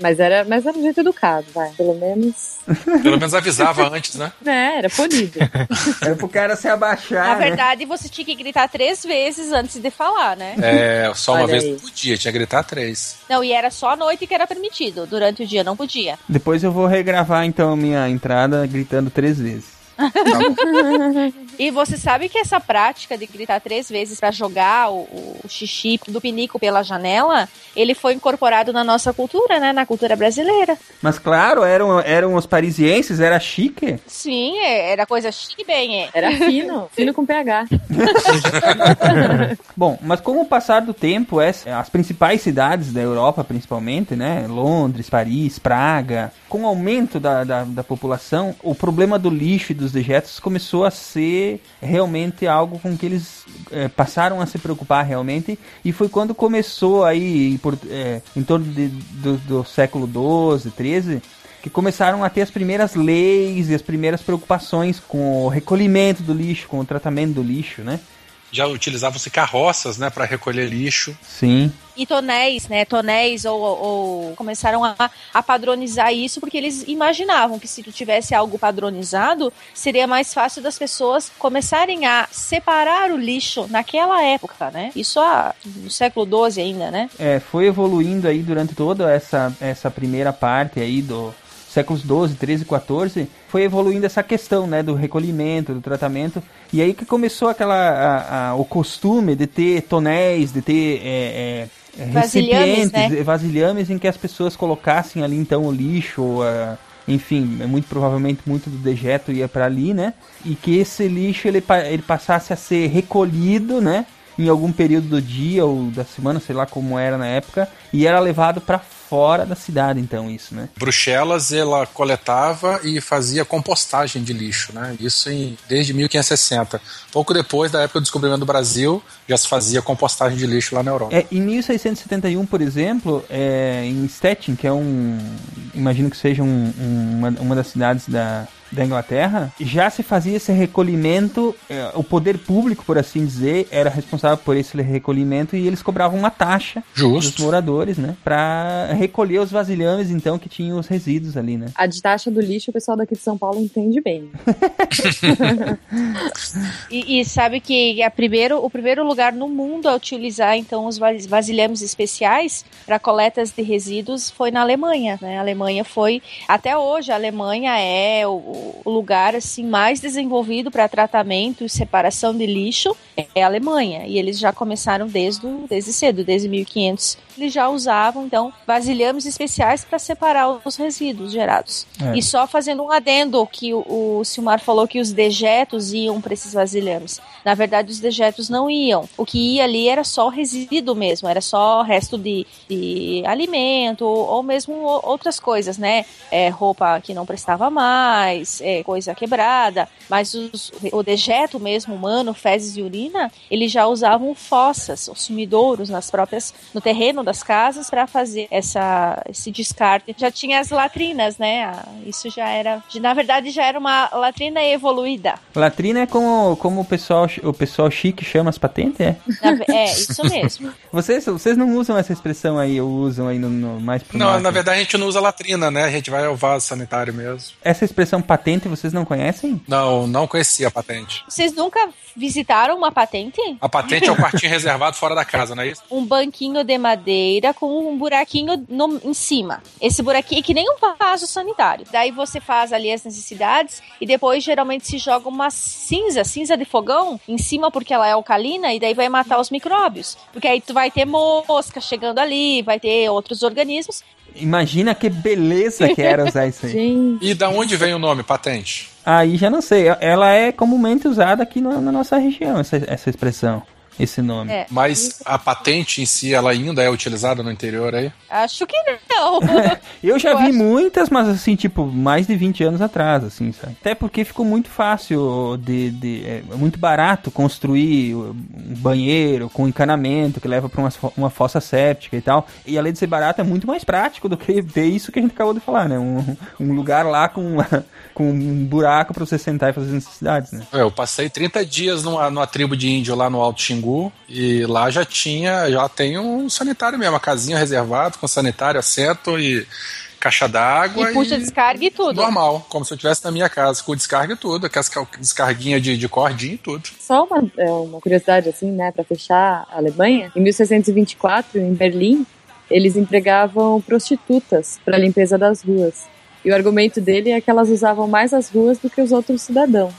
Mas era, mas era um jeito educado, vai. Pelo menos.
Pelo menos avisava antes, né?
É, era polido.
era pro cara se abaixar.
Na
né?
verdade, você tinha que gritar três vezes antes de falar, né?
É, só uma Olha vez aí. não podia, tinha que gritar três.
Não, e era só à noite que era permitido. Durante o dia não podia.
Depois eu vou regravar então a minha entrada gritando três vezes. Tá
e você sabe que essa prática de gritar três vezes para jogar o, o, xixi do pinico pela janela, ele foi incorporado na nossa cultura, né? Na cultura brasileira.
Mas claro, eram, eram os parisienses, era chique.
Sim, é, era coisa chique bem. É.
Era fino, fino com pH.
Bom, mas com o passar do tempo, as principais cidades da Europa, principalmente, né? Londres, Paris, Praga, com o aumento da, da, da população, o problema do lixo e dos dejetos começou a ser realmente algo com que eles é, passaram a se preocupar realmente e foi quando começou aí por, é, em torno de, do, do século 12, 13 que começaram a ter as primeiras leis e as primeiras preocupações com o recolhimento do lixo, com o tratamento do lixo, né?
Já utilizavam-se carroças, né, para recolher lixo.
Sim.
E tonéis, né? Tonéis ou, ou começaram a, a padronizar isso porque eles imaginavam que se tu tivesse algo padronizado, seria mais fácil das pessoas começarem a separar o lixo naquela época, né? Isso há, no século XII ainda, né?
É, foi evoluindo aí durante toda essa, essa primeira parte aí do séculos 12, 13, 14, foi evoluindo essa questão, né, do recolhimento, do tratamento, e aí que começou aquela a, a, o costume de ter tonéis, de ter é, é, recipientes, né? vasilhames em que as pessoas colocassem ali então o lixo, a, enfim, muito provavelmente muito do dejeto ia para ali, né? E que esse lixo ele, ele passasse a ser recolhido, né? Em algum período do dia ou da semana, sei lá como era na época, e era levado para fora da cidade, então, isso, né?
Bruxelas, ela coletava e fazia compostagem de lixo, né? Isso em, desde 1560. Pouco depois da época do descobrimento do Brasil, já se fazia compostagem de lixo lá na Europa.
É, em 1671, por exemplo, é, em Stettin, que é um. Imagino que seja um, um, uma, uma das cidades da, da Inglaterra, já se fazia esse recolhimento, é, o poder público, por assim dizer, era responsável por esse recolhimento e eles cobravam uma taxa
Justo.
dos moradores, né? Pra recolher os vasilhames, então, que tinham os resíduos ali, né?
A de taxa do lixo, o pessoal daqui de São Paulo entende bem.
e, e, sabe que a primeiro, o primeiro lugar no mundo a utilizar, então, os vasilhames especiais para coletas de resíduos foi na Alemanha, né? A Alemanha foi, até hoje, a Alemanha é o o lugar assim mais desenvolvido para tratamento e separação de lixo é a Alemanha. E eles já começaram desde, desde cedo, desde 1500. Eles já usavam, então, vasilhames especiais para separar os resíduos gerados. É. E só fazendo um adendo que o, o Silmar falou que os dejetos iam para esses vasilhames. Na verdade, os dejetos não iam. O que ia ali era só resíduo mesmo, era só resto de, de alimento ou mesmo outras coisas, né? É, roupa que não prestava mais, é, coisa quebrada. Mas os, o dejeto mesmo humano, fezes e urina, eles já usavam fossas, os sumidouros nas próprias, no terreno das casas para fazer essa, esse descarte. Já tinha as latrinas, né? Isso já era, na verdade, já era uma latrina evoluída.
Latrina é como, como o pessoal o pessoal chique chama as patentes, é?
É, isso mesmo.
vocês, vocês não usam essa expressão aí, ou usam aí no, no mais pro
Não, na verdade a gente não usa latrina, né? A gente vai ao vaso sanitário mesmo.
Essa expressão patente vocês não conhecem?
Não, não conhecia a patente.
Vocês nunca visitaram uma patente?
A patente é um quartinho reservado fora da casa, não é isso?
Um banquinho de madeira com um buraquinho no, em cima. Esse buraquinho é que nem um vaso sanitário. Daí você faz ali as necessidades e depois geralmente se joga uma cinza, cinza de fogão, em cima porque ela é alcalina e daí vai matar os micróbios. Porque aí tu vai ter mosca chegando ali, vai ter outros organismos.
Imagina que beleza que era usar isso aí.
E da onde vem o nome patente?
Aí já não sei. Ela é comumente usada aqui na, na nossa região, essa, essa expressão esse nome. É.
Mas a patente em si, ela ainda é utilizada no interior aí?
Acho que não.
eu já eu vi acho... muitas, mas assim, tipo, mais de 20 anos atrás, assim, sabe? Até porque ficou muito fácil de. de é muito barato construir um banheiro com encanamento que leva para uma, uma fossa séptica e tal. E além de ser barato, é muito mais prático do que ter isso que a gente acabou de falar, né? Um, um lugar lá com, uma, com um buraco para você sentar e fazer necessidades, né?
É, eu passei 30 dias numa, numa tribo de índio lá no Alto Xingu Bangu e lá já tinha, já tem um sanitário mesmo, uma casinha reservada com sanitário, assento e caixa d'água.
E puxa e descarga e tudo.
Normal, como se eu estivesse na minha casa, com descarga e tudo, aquelas descarguinha de, de cordinha e tudo.
Só uma, é, uma curiosidade, assim, né, para fechar a Alemanha, em 1624, em Berlim, eles empregavam prostitutas para limpeza das ruas. E o argumento dele é que elas usavam mais as ruas do que os outros cidadãos.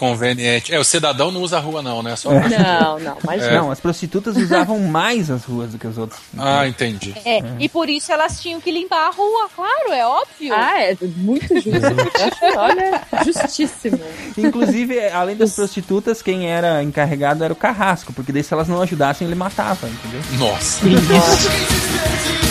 Conveniente. É, o cidadão não usa a rua, não, né?
Só não, não, mas
é. não. As prostitutas usavam mais as ruas do que os outros.
Ah, entendi.
É, é, e por isso elas tinham que limpar a rua, claro, é óbvio.
Ah, é muito justo. Olha, justíssimo.
Inclusive, além das prostitutas, quem era encarregado era o carrasco, porque daí se elas não ajudassem, ele matava, entendeu?
Nossa. Nossa.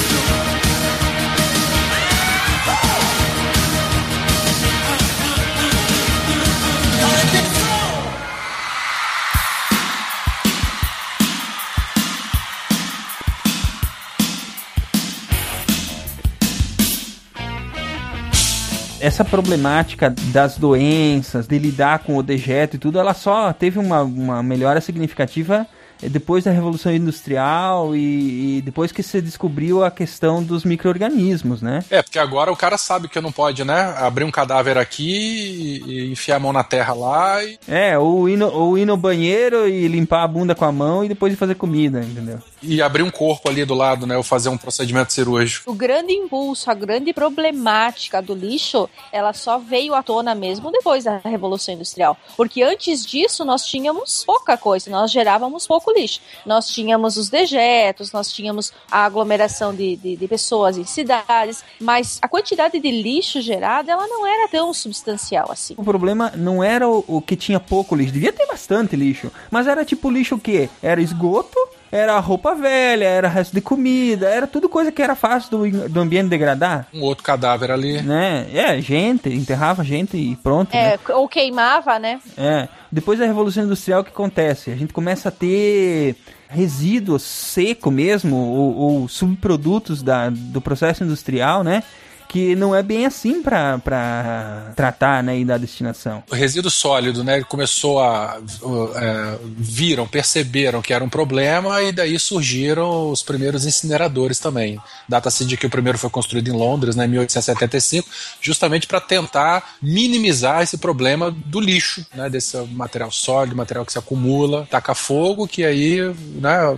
Essa problemática das doenças, de lidar com o dejeto e tudo, ela só teve uma, uma melhora significativa depois da Revolução Industrial e, e, depois que se descobriu a questão dos micro-organismos, né?
É, porque agora o cara sabe que não pode, né? Abrir um cadáver aqui e enfiar a mão na terra lá e...
É, ou ir, no, ou ir no banheiro e limpar a bunda com a mão e depois fazer comida, entendeu?
E abrir um corpo ali do lado, né? Ou fazer um procedimento cirúrgico.
O grande impulso, a grande problemática do lixo, ela só veio à tona mesmo depois da Revolução Industrial. Porque antes disso nós tínhamos pouca coisa, nós gerávamos pouco lixo. Nós tínhamos os dejetos, nós tínhamos a aglomeração de, de, de pessoas em cidades, mas a quantidade de lixo gerado, ela não era tão substancial assim.
O problema não era o, o que tinha pouco lixo, devia ter bastante lixo, mas era tipo lixo o quê? Era esgoto era roupa velha, era resto de comida, era tudo coisa que era fácil do, do ambiente degradar.
Um outro cadáver ali.
Né? É, gente, enterrava gente e pronto.
É,
né?
ou queimava, né?
É. Depois da Revolução Industrial, o que acontece? A gente começa a ter resíduos seco mesmo, ou, ou subprodutos da, do processo industrial, né? Que não é bem assim para tratar né, e dar destinação.
O resíduo sólido, né? Começou a. É, viram, perceberam que era um problema e daí surgiram os primeiros incineradores também. Data-se de que o primeiro foi construído em Londres, né, em 1875, justamente para tentar minimizar esse problema do lixo, né? Desse material sólido, material que se acumula, taca fogo, que aí né,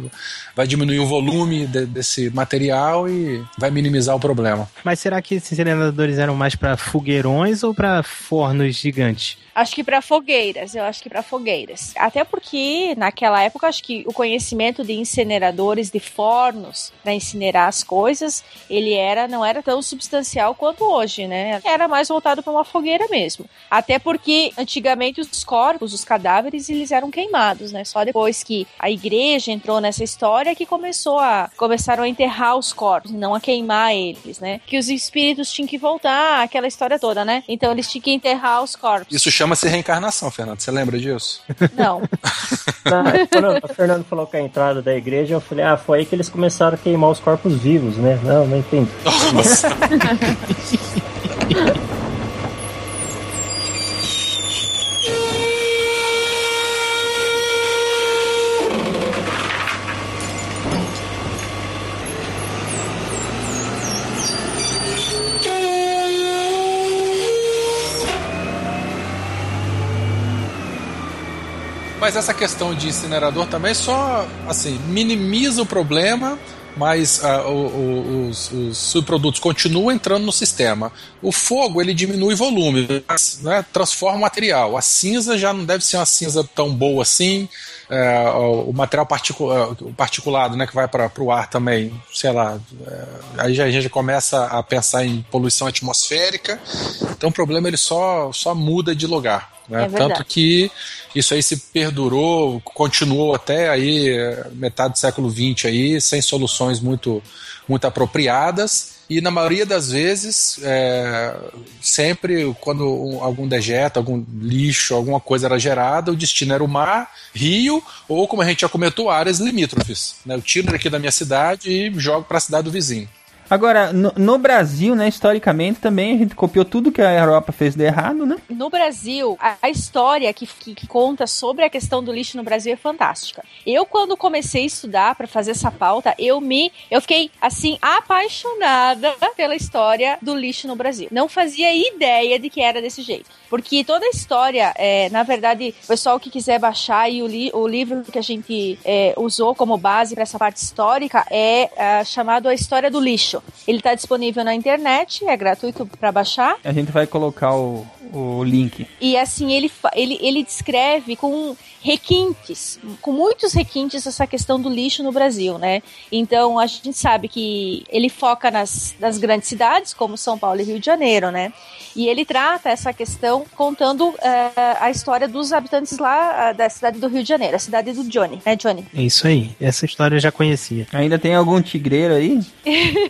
vai diminuir o volume de, desse material e vai minimizar o problema.
Mas será que esses generadores eram mais para fogueirões ou para fornos gigantes?
Acho que para fogueiras, eu acho que para fogueiras. Até porque naquela época acho que o conhecimento de incineradores, de fornos para incinerar as coisas, ele era não era tão substancial quanto hoje, né? Era mais voltado para uma fogueira mesmo. Até porque antigamente os corpos, os cadáveres, eles eram queimados, né? Só depois que a igreja entrou nessa história que começou a começaram a enterrar os corpos, não a queimar eles, né? Que os espíritos tinham que voltar, aquela história toda, né? Então eles tinham que enterrar os corpos.
Isso chama-se reencarnação, Fernando. Você lembra disso?
Não.
Não quando o Fernando falou que a entrada da igreja, eu falei, ah, foi aí que eles começaram a queimar os corpos vivos, né? Não, não entendi. Nossa.
Mas essa questão de incinerador também só, assim, minimiza o problema, mas uh, o, o, os, os, subprodutos continuam entrando no sistema. O fogo ele diminui volume, né, transforma o material. A cinza já não deve ser uma cinza tão boa assim. É, o material particu é, particulado né, que vai para o ar também, sei lá, é, aí já, a gente começa a pensar em poluição atmosférica. Então o problema ele só, só muda de lugar. Né? É Tanto que isso aí se perdurou, continuou até aí metade do século XX aí, sem soluções muito, muito apropriadas. E na maioria das vezes, é, sempre quando algum dejeto, algum lixo, alguma coisa era gerada, o destino era o mar, rio, ou como a gente já comentou, áreas limítrofes. Né? Eu tiro daqui da minha cidade e jogo para a cidade do vizinho.
Agora, no, no, Brasil, né, historicamente também, a gente copiou tudo que a Europa fez de errado, né?
No Brasil, a, a história que, que, que, conta sobre a questão do lixo no Brasil é fantástica. Eu, quando comecei a estudar para fazer essa pauta, eu me. Eu fiquei, assim, apaixonada pela história do lixo no Brasil. Não fazia ideia de que era desse jeito. Porque toda a história, é, na verdade, o pessoal que quiser baixar e o, li, o livro que a gente é, usou como base para essa parte histórica é, é chamado A História do Lixo. Ele está disponível na internet, é gratuito para baixar.
A gente vai colocar o, o link.
E assim, ele, ele, ele descreve com requintes, com muitos requintes essa questão do lixo no Brasil, né? Então a gente sabe que ele foca nas, nas grandes cidades, como São Paulo e Rio de Janeiro, né? E ele trata essa questão contando uh, a história dos habitantes lá uh, da cidade do Rio de Janeiro, a cidade do Johnny, né, Johnny?
É isso aí, essa história eu já conhecia.
Ainda tem algum tigreiro aí?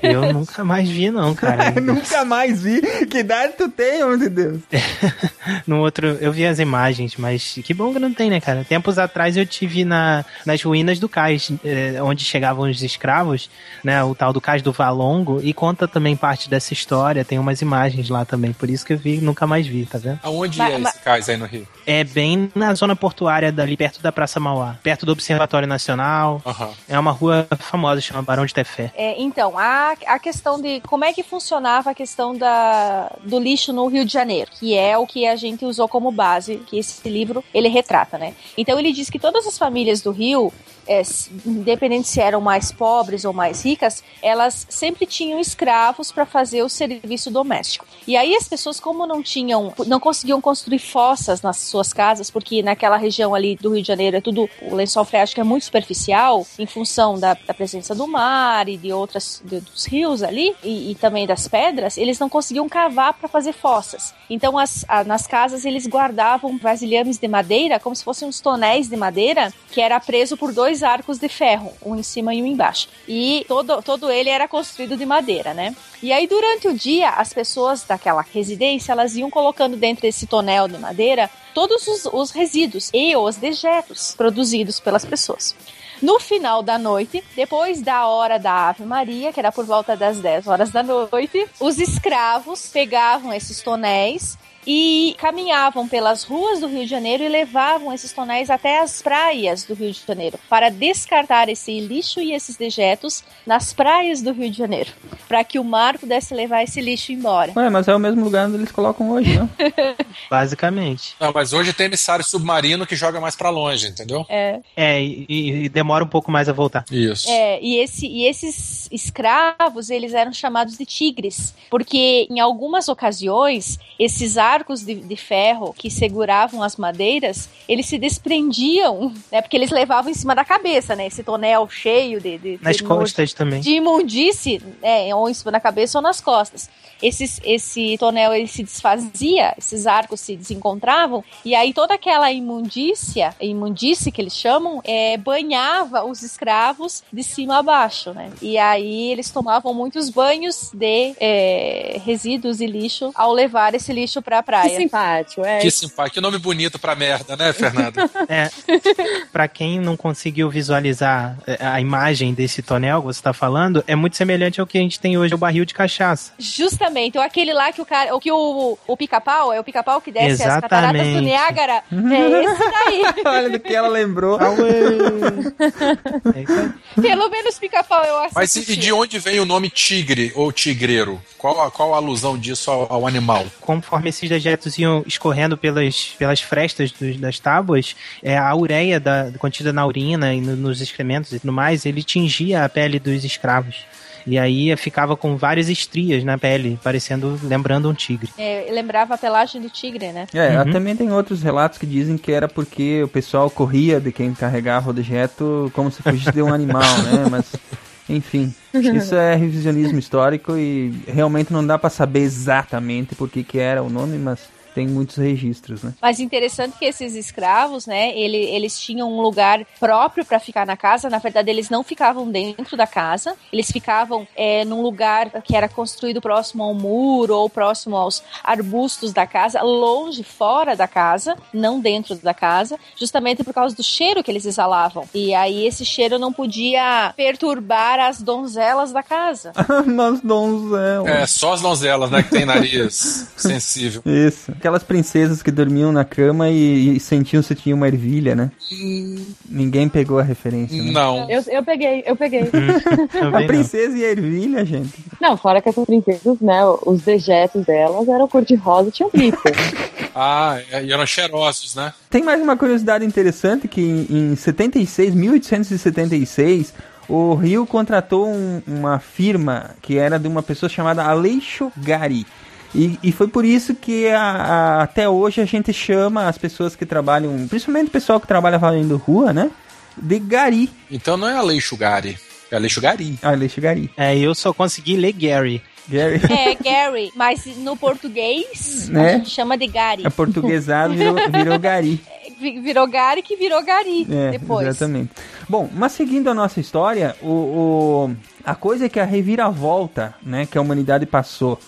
Eu nunca mais vi, não, cara.
nunca mais vi? Que idade tu tem, meu Deus?
no outro, eu vi as imagens, mas que bom que não tem, né, cara? Tempos atrás eu tive na, nas ruínas do cais, eh, onde chegavam os escravos, né, o tal do cais do Valongo, e conta também parte dessa história, tem umas imagens lá também, por isso que eu vi nunca mais vi, tá vendo?
Aonde
Mas-
é
mas-
esse cais aí no Rio?
É bem na zona portuária dali, perto da Praça Mauá, perto do Observatório Nacional,
Aham.
é uma rua famosa, chama Barão de Tefé.
É, então, a, a questão de como é que funcionava a questão da, do lixo no Rio de Janeiro, que é o que a gente usou como base, que esse livro ele retrata, né? Então ele diz que todas as famílias do Rio, é, independente se eram mais pobres ou mais ricas, elas sempre tinham escravos para fazer o serviço doméstico. E aí as pessoas, como não tinham, não conseguiam construir fossas nas suas casas, porque naquela região ali do Rio de Janeiro é tudo, o lençol freático é muito superficial, em função da, da presença do mar e de outras, de- dos rios ali, e, e também das pedras, eles não conseguiam cavar para fazer fossas. Então as, a- nas casas eles guardavam vasilhames de madeira, como se fossem uns tonéis de madeira, que era preso por dois arcos de ferro, um em cima e um embaixo. E todo, todo ele era construído de madeira, né? E aí, durante o dia, as pessoas daquela residência, elas iam colocando dentro desse tonel de madeira todos os, os resíduos e os dejetos produzidos pelas pessoas. No final da noite, depois da hora da Ave Maria, que era por volta das 10 horas da noite, os escravos pegavam esses tonéis e caminhavam pelas ruas do Rio de Janeiro e levavam esses tonéis até as praias do Rio de Janeiro para descartar esse lixo e esses dejetos nas praias do Rio de Janeiro, para que o mar pudesse levar esse lixo embora.
Ué, mas é o mesmo lugar onde eles colocam hoje, não?
Basicamente.
Não, mas hoje tem emissário submarino que joga mais pra longe, entendeu?
É,
É, e, e demora um pouco mais a voltar.
Isso.
É, e, esse, e esses escravos, eles eram chamados de tigres, porque em algumas ocasiões, esses arcos de, de ferro que seguravam as madeiras, eles se desprendiam, né, porque eles levavam em cima da cabeça, né, esse tonel cheio de, de,
Nas
de
costas também.
de imundície, né, ou em cima da cabeça ou nas costas. Esses, esse tonel ele se desfazia, esses arcos se desencontravam, e aí toda aquela imundícia, imundície que eles chamam, é, banhava os escravos de cima a baixo, né? E aí eles tomavam muitos banhos de é, resíduos e lixo ao levar esse lixo pra
Que
praia.
simpático, é.
Que simpático, que nome bonito pra merda, né, Fernando?
É, para quem não conseguiu visualizar é, a imagem desse tonel que você tá falando, é muito semelhante ao que a gente tem hoje, o barril de cachaça.
Justamente, ou aquele lá que o cara, o que o, o pica-pau, é o pica-pau que desce as cataratas do
Exatamente.
Niágara, é esse daí.
Olha do que ela lembrou.
É isso aí.
Pelo menos pica-pau eu acho.
Mas e, e de onde vem o nome tigre ou tigreiro? Qual, a- qual a alusão disso ao, ao animal?
Conforme esses dejetos iam escorrendo pelas, pelas frestas dos- das tábuas, é, a ureia da, contida na urina e no- nos excrementos e tudo mais, ele tingia a pele dos escravos. E aí ficava com várias estrias na pele, parecendo, lembrando um tigre.
É, lembrava a pelagem do tigre, né?
É,
Uhum.
também tem outros relatos que dizem que era porque o pessoal corria de quem carregava o dejeto como se fugisse de um animal, né? Mas, enfim, isso é revisionismo histórico e realmente não dá pra saber exatamente por que que era o nome, mas tem muitos registros, né?
Mas interessante que esses escravos, né, ele, eles tinham um lugar próprio para ficar na casa. Na verdade, eles não ficavam dentro da casa. Eles ficavam é, num lugar que era construído próximo ao muro ou próximo aos arbustos da casa, longe, fora da casa, não dentro da casa, justamente por causa do cheiro que eles exalavam. E aí esse cheiro não podia perturbar as donzelas da casa.
mas donzel.
É, só as donzelas, né, que tem nariz sensível.
Isso. Aquelas princesas que dormiam na cama e, e sentiam se tinha uma ervilha, né? Ninguém pegou a referência, né?
Não.
Eu, eu peguei, eu peguei.
A
não.
princesa e a ervilha, gente.
Não, fora que essas princesas, né, os dejetos delas eram cor-de-rosa e tinham glitter.
Ah, e eram cheirosos, né?
Tem mais uma curiosidade interessante que em, em 76, 1876, o Rio contratou um- uma firma que era de uma pessoa chamada Aleixo Gari. E, e foi por isso que a- a- até hoje a gente chama as pessoas que trabalham, principalmente o pessoal que trabalha fazendo rua, né? De Gari.
Então não é Aleixo Gari, é Aleixo Gari.
Aleixo Gari.
É, eu só consegui ler Gary.
Gary.
É, Gary, mas no português
Né?
a gente chama de Gary.
É portuguesado, virou, virou Gari.
Vi- Virou Gary que virou Gari
É,
depois.
exatamente. Bom, mas seguindo a nossa história, o, o- a coisa é que a reviravolta, né, que a humanidade passou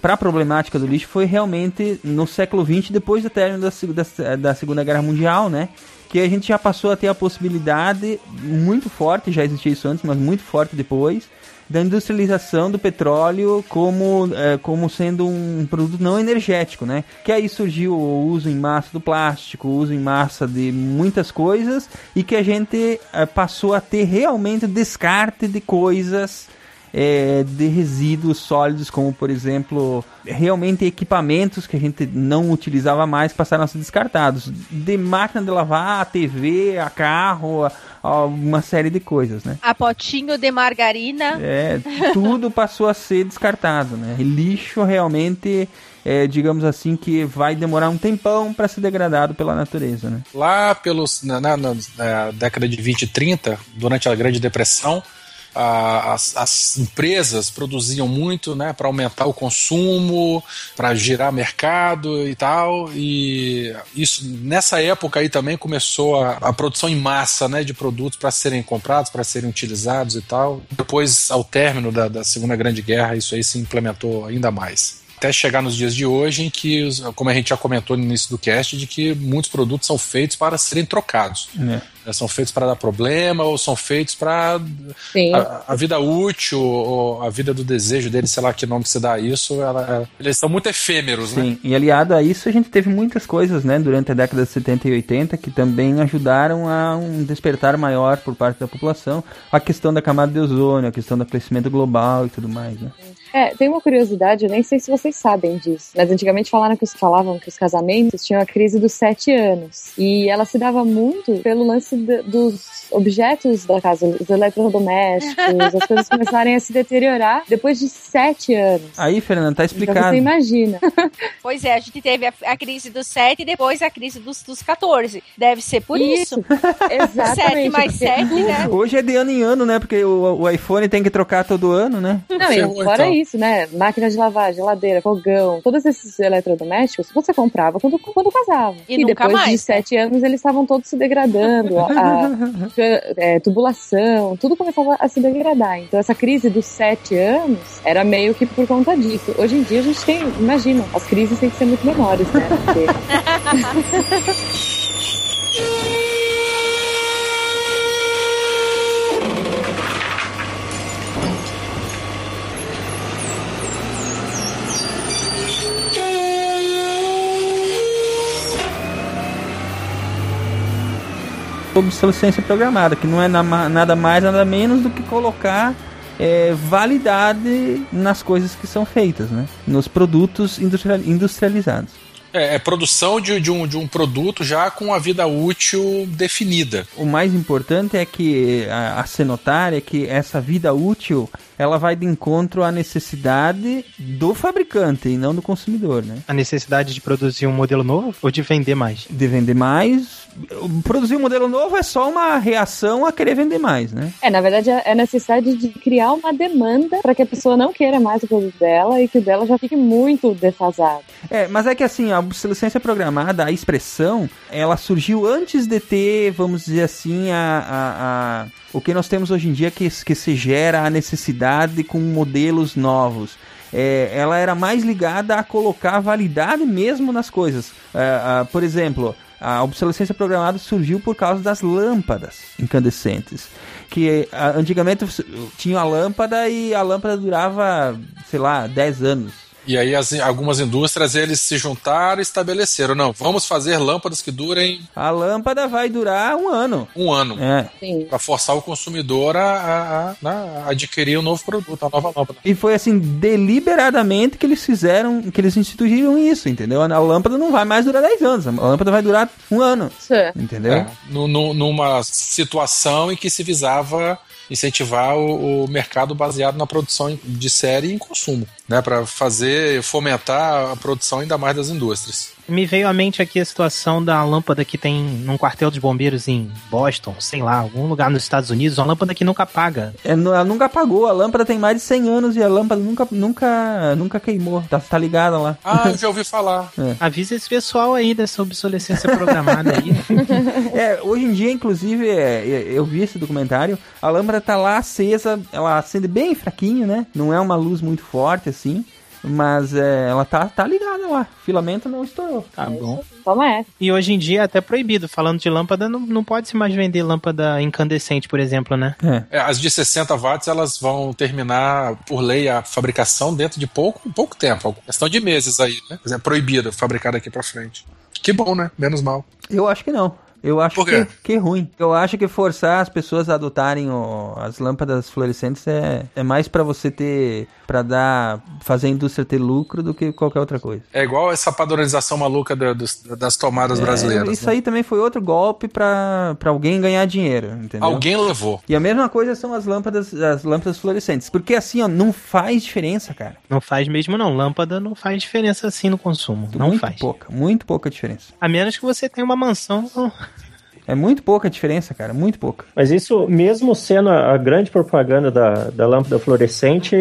para a problemática do lixo foi realmente no século XX, depois do término da, da, da Segunda Guerra Mundial, né? que a gente já passou a ter a possibilidade muito forte, já existia isso antes, mas muito forte depois, da industrialização do petróleo como, é, como sendo um produto não energético, né? Que aí surgiu o uso em massa do plástico, o uso em massa de muitas coisas e que a gente é, passou a ter realmente descarte de coisas é, de resíduos sólidos, como por exemplo, realmente equipamentos que a gente não utilizava mais passaram a ser descartados. De máquina de lavar, a TV, a carro, a, a uma série de coisas, né?
A potinho de margarina.
É, tudo passou a ser descartado, né? E lixo realmente é, digamos assim, que vai demorar um tempão para ser degradado pela natureza. Né?
Lá pelos, na, na, na, década de 20 e 30, durante a Grande Depressão, as, as, empresas produziam muito né, para aumentar o consumo, para girar mercado e tal. E isso nessa época aí também começou a, a produção em massa né, de produtos para serem comprados, para serem utilizados e tal. Depois, ao término da, da Segunda Grande Guerra, isso aí se implementou ainda mais até chegar nos dias de hoje em que, como a gente já comentou no início do cast, de que muitos produtos são feitos para serem trocados. É. Né, são feitos para dar problema ou são feitos para a, a, vida útil ou a vida do desejo deles, sei lá que nome se dá isso, ela, ela, eles são muito efêmeros, né?
Sim, né? e aliado a isso a gente teve muitas coisas, né, durante a década de 70 e 80 que também ajudaram a um despertar maior por parte da população, a questão da camada de ozônio, a questão do aquecimento global e tudo mais, né?
É, tem uma curiosidade, eu nem sei se vocês sabem disso, mas antigamente falaram que, falavam que os casamentos tinham a crise dos sete anos, e ela se dava muito pelo lance de, dos objetos da casa, os eletrodomésticos, as coisas começarem a se deteriorar depois de sete anos.
Aí, Fernanda, tá explicado.
Então você imagina.
Pois é, a gente teve a, a crise dos sete e depois a crise dos, dos 14. Deve ser por isso. isso.
Exatamente.
Sete mais sete, né?
Hoje é de ano em ano, né? Porque o, o iPhone tem que trocar todo ano, né?
Não, e fora então. isso, né? Máquina de lavar, geladeira, fogão, todos esses eletrodomésticos, você comprava quando, quando casava. E, e depois mais, de sete né? anos eles estavam todos se degradando. A, a, é, tubulação, tudo começava a se degradar. Então essa crise dos sete anos era meio que por conta disso. Hoje em dia a gente tem, imagina, as crises têm que ser muito menores, né? Porque...
obsolescência programada, que não é nada mais, nada menos do que colocar é, validade nas coisas que são feitas, né? nos produtos industrializados.
É, é produção de, de, um, de um produto já com a vida útil definida.
O mais importante é que a, a se notar é que essa vida útil ela vai de encontro à necessidade do fabricante e não do consumidor, né?
A necessidade de produzir um modelo novo ou de vender mais?
De vender mais. Produzir um modelo novo é só uma reação a querer vender mais, né?
É, na verdade, é a necessidade de criar uma demanda para que a pessoa não queira mais o produto dela e que o dela já fique muito defasado.
É, mas é que assim, a obsolescência programada, a expressão, ela surgiu antes de ter, vamos dizer assim, a, a, a o que nós temos hoje em dia que, que se gera a necessidade com modelos novos. É, ela era mais ligada a colocar validade mesmo nas coisas. É, por exemplo, a obsolescência programada surgiu por causa das lâmpadas incandescentes. Que antigamente tinha a lâmpada e a lâmpada durava, sei lá, 10 anos.
E aí as, algumas indústrias eles se juntaram e estabeleceram, não, vamos fazer lâmpadas que durem.
A lâmpada vai durar um ano.
Um ano.
É.
Para forçar o consumidor a, a, a, a, adquirir um novo produto, a nova lâmpada.
E foi assim, deliberadamente que eles fizeram, que eles instituíram isso, entendeu? A lâmpada não vai mais durar 10 anos, a lâmpada vai durar um ano. Sim. Entendeu? É,
no, no, numa situação em que se visava incentivar o, o mercado baseado na produção de série e em consumo, né, para fazer fomentar a produção ainda mais das indústrias.
Me veio à mente aqui a situação da lâmpada que tem num quartel dos bombeiros em Boston, sei lá, algum lugar nos Estados Unidos, uma lâmpada que nunca apaga.
É, ela nunca apagou, a lâmpada tem mais de 100 anos e a lâmpada nunca, nunca, nunca queimou, tá, tá ligada lá.
Ah, já ouvi falar.
É. Avisa esse pessoal aí dessa obsolescência programada aí.
é, hoje em dia, inclusive, é, é, eu vi esse documentário, a lâmpada tá lá acesa, ela acende bem fraquinho, né? Não é uma luz muito forte assim. Mas é, ela tá, tá ligada lá. Filamento não estourou.
Tá bom.
Toma é.
E hoje em dia é até proibido. Falando de lâmpada, não, não pode se mais vender lâmpada incandescente, por exemplo, né?
É, as de 60 watts elas vão terminar por lei a fabricação dentro de pouco, pouco tempo, questão de meses aí, né? É proibido fabricar daqui pra frente. Que bom, né? Menos mal.
Eu acho que não. Eu acho
Por
que,
quê?
que é ruim. Eu acho que forçar as pessoas a adotarem o- as lâmpadas fluorescentes é, é mais pra você ter. pra dar. fazer a indústria ter lucro do que qualquer outra coisa.
É igual essa padronização maluca da- dos- das tomadas brasileiras.
É, isso
né?
aí também foi outro golpe pra, pra alguém ganhar dinheiro, entendeu?
Alguém levou.
E a mesma coisa são as lâmpadas, as lâmpadas fluorescentes. Porque assim, ó, não faz diferença, cara.
Não faz mesmo, não. Lâmpada não faz diferença assim no consumo. Não
muito
faz.
pouca, muito pouca diferença.
A menos que você tenha uma mansão.
É muito pouca diferença, cara, muito pouca.
Mas isso, mesmo sendo a a grande propaganda da, da lâmpada fluorescente,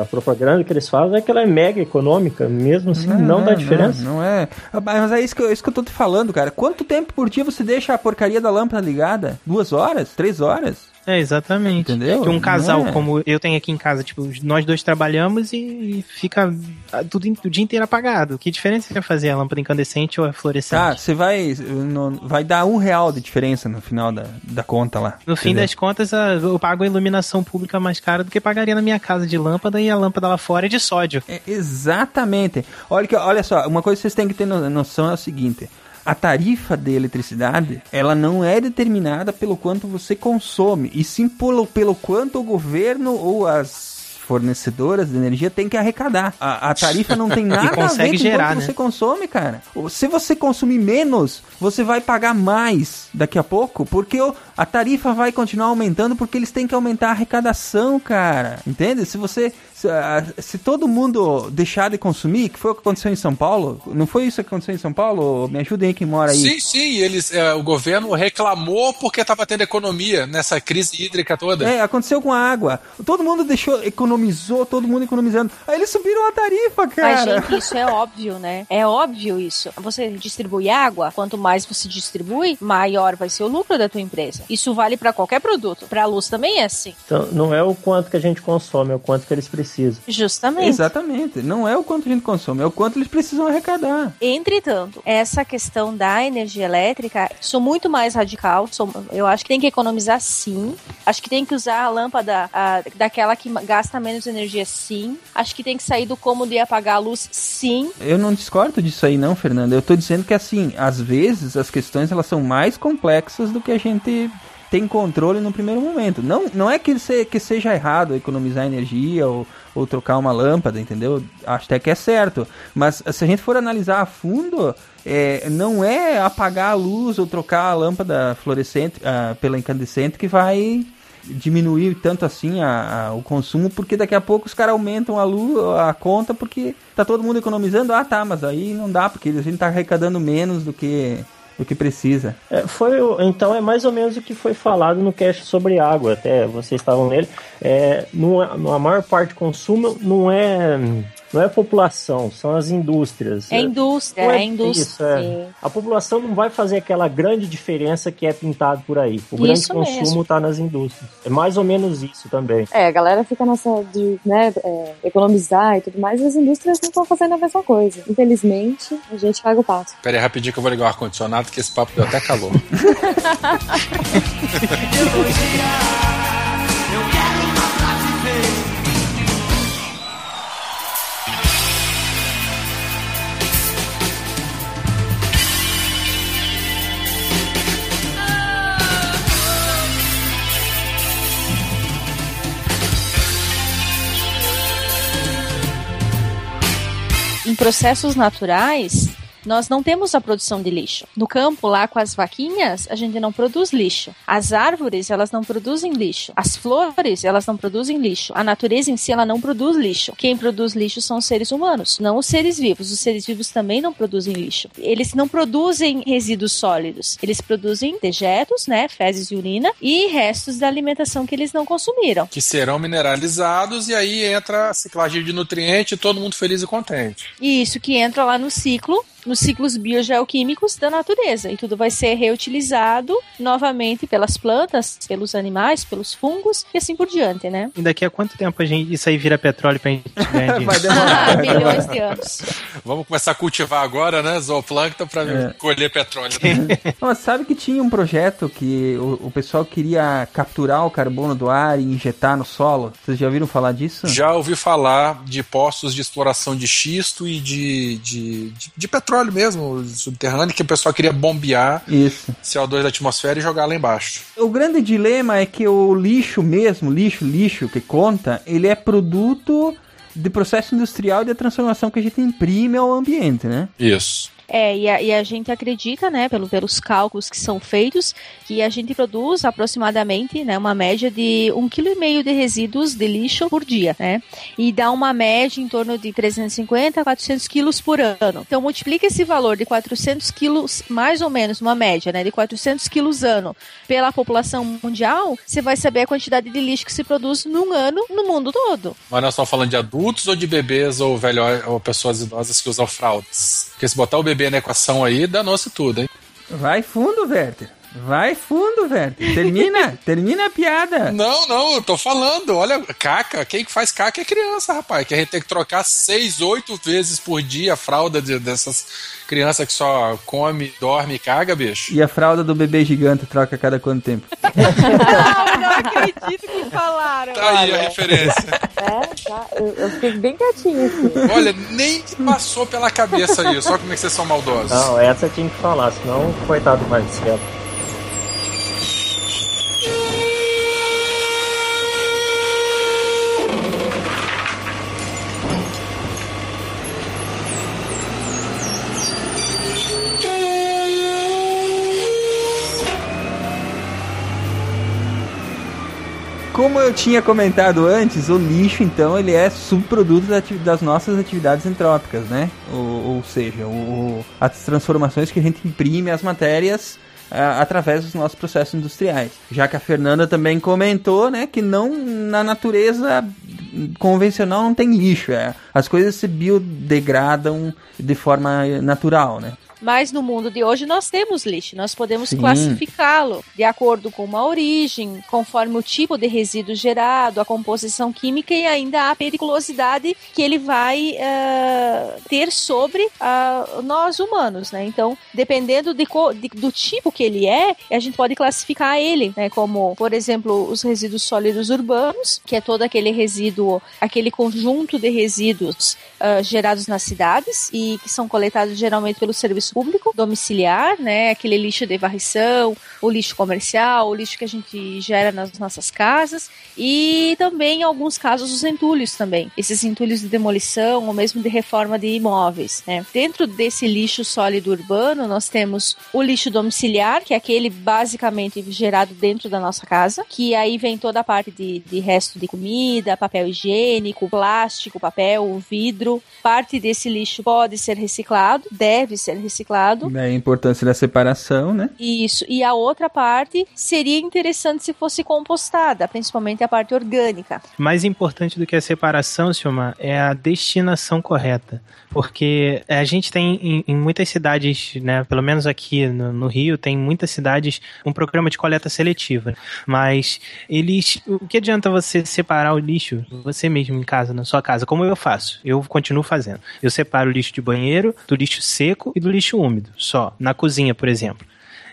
a propaganda que eles fazem é que ela é mega econômica, mesmo assim, não, dá diferença.
Não, não é. Ah, Mas é isso, que eu, isso que eu tô te falando, cara. Quanto tempo por dia você deixa a porcaria da lâmpada ligada? Duas horas? Três horas?
É, exatamente.
Entendeu?
Que um casal,
é.
como eu tenho aqui em casa, tipo, nós dois trabalhamos e, fica ah, tudo o dia inteiro apagado. Que diferença vai fazer a lâmpada incandescente ou a fluorescente?
Tá, você vai. no- vai dar um real de diferença no final da, da conta lá.
No fim das contas, eu pago a iluminação pública mais cara do que pagaria na minha casa de lâmpada e a lâmpada lá fora é de sódio.
É, exatamente. Olha, que, olha só, uma coisa que vocês têm que ter no- noção é o seguinte. A tarifa de eletricidade, ela não é determinada pelo quanto você consome, e sim pelo, pelo quanto o governo ou as fornecedoras de energia têm que arrecadar. A, a tarifa não tem nada a ver com
gerar,
quanto
né?
você consome, cara. Se você consumir menos, você vai pagar mais daqui a pouco, porque a tarifa vai continuar aumentando porque eles têm que aumentar a arrecadação, cara. Entende? Se você se, ah, se todo mundo deixar de consumir, que foi o que aconteceu em São Paulo, não foi isso que aconteceu em São Paulo? Me ajudem aí quem mora aí.
Sim, sim, eles, é, o governo reclamou porque estava tendo economia nessa crise hídrica toda.
É, aconteceu com a água. Todo mundo deixou, economizou, todo mundo economizando. Aí eles subiram a tarifa,
Mas,
cara.
gente, isso é óbvio, né? É óbvio isso. Você distribui água, quanto mais você distribui, maior vai ser o lucro da tua empresa. Isso vale pra qualquer produto. Pra luz também é assim.
Então, não é o quanto que a gente consome, é o quanto que eles precisam.
Justamente.
Exatamente. Não é o quanto a gente consome, é o quanto eles precisam arrecadar.
Entretanto, essa questão da energia elétrica, sou muito mais radical. Sou, eu acho que tem que economizar sim. Acho que tem que usar a lâmpada a, daquela que gasta menos energia sim. Acho que tem que sair do cômodo e apagar a luz sim.
Eu não discordo disso aí não, Fernanda. Eu tô dizendo que assim, às vezes as questões elas são mais complexas do que a gente tem controle no primeiro momento. Não, não é que, se, que seja errado economizar energia ou, ou trocar uma lâmpada, entendeu? Acho até que é certo. Mas se a gente for analisar a fundo, é, não é apagar a luz ou trocar a lâmpada fluorescente ah, pela incandescente que vai diminuir tanto assim a, a- o consumo, porque daqui a pouco os caras aumentam a luz, a conta, porque tá todo mundo economizando. Ah, tá, mas aí não dá, porque a gente tá arrecadando menos do que, do que precisa.
É, foi, então é mais ou menos o que foi falado no cast sobre água, até vocês estavam nele. É, não a maior parte do consumo não é, não é a população, são as indústrias.
É indústria,
Não
é indústria.
isso, é. A população não vai fazer aquela grande diferença que é pintado por aí. O grande
Isso
consumo está nas indústrias. É mais ou menos isso também.
É, a galera fica nessa de né, é, economizar e tudo mais, e as indústrias não estão fazendo a mesma coisa. Infelizmente, a gente paga o pato.
Pera aí, rapidinho que eu vou ligar o ar-condicionado, que esse papo deu até calor.
Em processos naturais, nós não temos a produção de lixo. No campo, lá com as vaquinhas, a gente não produz lixo. As árvores, elas não produzem lixo. As flores, elas não produzem lixo. A natureza em si, ela não produz lixo. Quem produz lixo são os seres humanos, não os seres vivos. Os seres vivos também não produzem lixo. Eles não produzem resíduos sólidos. Eles produzem dejetos, né, fezes e urina, e restos da alimentação que eles não consumiram.
que serão mineralizados e aí entra a ciclagem de nutriente e todo mundo feliz e contente.
E isso que entra lá no ciclo nos ciclos biogeoquímicos da natureza e tudo vai ser reutilizado novamente pelas plantas, pelos animais, pelos fungos e assim por diante, né?
E daqui a quanto tempo a gente, isso aí vira petróleo pra gente ganhar dinheiro?
Vai demorar.
Milhões de anos.
Vamos começar a cultivar agora, né? Zooplâncton pra
É.
colher petróleo. né?
Não, mas sabe que tinha um projeto que o, o pessoal queria capturar o carbono do ar e injetar no solo? Vocês já ouviram falar disso?
Já ouvi falar de postos de exploração de xisto e de, de, de, de petróleo mesmo, subterrâneo, que o pessoal queria bombear
Isso.
CO2 da atmosfera e jogar lá embaixo.
O grande dilema é que o lixo mesmo, lixo, lixo que conta, ele é produto de processo industrial e da transformação que a gente imprime ao ambiente, né?
Isso.
É, e a, e a gente acredita, né, pelo, pelos cálculos que são feitos, que a gente produz aproximadamente, né, uma média de um quilo e meio de resíduos de lixo por dia, né? E dá uma média em torno de 350 a 400 quilos por ano. Então multiplica esse valor de 400 quilos, mais ou menos, uma média, né, de 400 quilos ano pela população mundial, você vai saber a quantidade de lixo que se produz num ano no mundo todo.
Mas nós estamos falando de adultos ou de bebês ou, velho, ou pessoas idosas que usam fraldas? Porque se botar o bebê na equação aí, danou-se tudo, hein?
Vai fundo, Werther. Vai fundo, Werther. Termina, termina a piada.
Não, não, eu tô falando. Olha, caca, quem que faz caca é criança, rapaz. Que a gente tem que trocar seis, oito vezes por dia a fralda de- dessas crianças que só come, dorme e caga, bicho.
E a fralda do bebê gigante troca a cada quanto tempo?
Não, não acredito que falaram.
Tá aí a referência.
É, tá. Eu, eu fiquei bem quietinho assim.
Olha, nem passou pela cabeça isso. Olha como é que vocês são maldosos.
Não, essa tinha que falar, senão, coitado do Marcelo.
Como eu tinha comentado antes, o lixo, então, ele é subproduto das nossas atividades entrópicas, né? Ou, ou seja, o- as transformações que a gente imprime as matérias através dos nossos processos industriais. Já que a Fernanda também comentou, né, que não na natureza convencional não tem lixo, é, as coisas se biodegradam de forma natural, né?
Mas no mundo de hoje nós temos lixo, nós podemos classificá-lo de acordo com uma origem, conforme o tipo de resíduo gerado, a composição química e ainda a periculosidade que ele vai eh, ter sobre ah, nós humanos, né? Então, dependendo de de- do tipo que ele é, a gente pode classificar ele, né? Como, por exemplo, os resíduos sólidos urbanos, que é todo aquele resíduo, aquele conjunto de resíduos ah, gerados nas cidades e que são coletados geralmente pelo serviço público domiciliar, né? Aquele lixo de varrição, o lixo comercial, o lixo que a gente gera nas nossas casas e também em alguns casos os entulhos também. Esses entulhos de demolição ou mesmo de reforma de imóveis, né? Dentro desse lixo sólido urbano, nós temos o lixo domiciliar, que é aquele basicamente gerado dentro da nossa casa, que aí vem toda a parte de, de resto de comida, papel higiênico, plástico, papel, vidro. Parte desse lixo pode ser reciclado, deve ser reciclado.
É a importância da separação, né?
Isso. E a outra parte seria interessante se fosse compostada, principalmente a parte orgânica.
Mais importante do que a separação, Silmar, é a destinação correta. Porque a gente tem em, em muitas cidades, né, pelo menos aqui no, no Rio, tem muitas cidades um programa de coleta seletiva. Mas eles. O que adianta você separar o lixo, você mesmo em casa, na sua casa, como eu faço? Eu continuo fazendo. Eu separo o lixo de banheiro, do lixo seco e do lixo úmido, só. Na cozinha, por exemplo.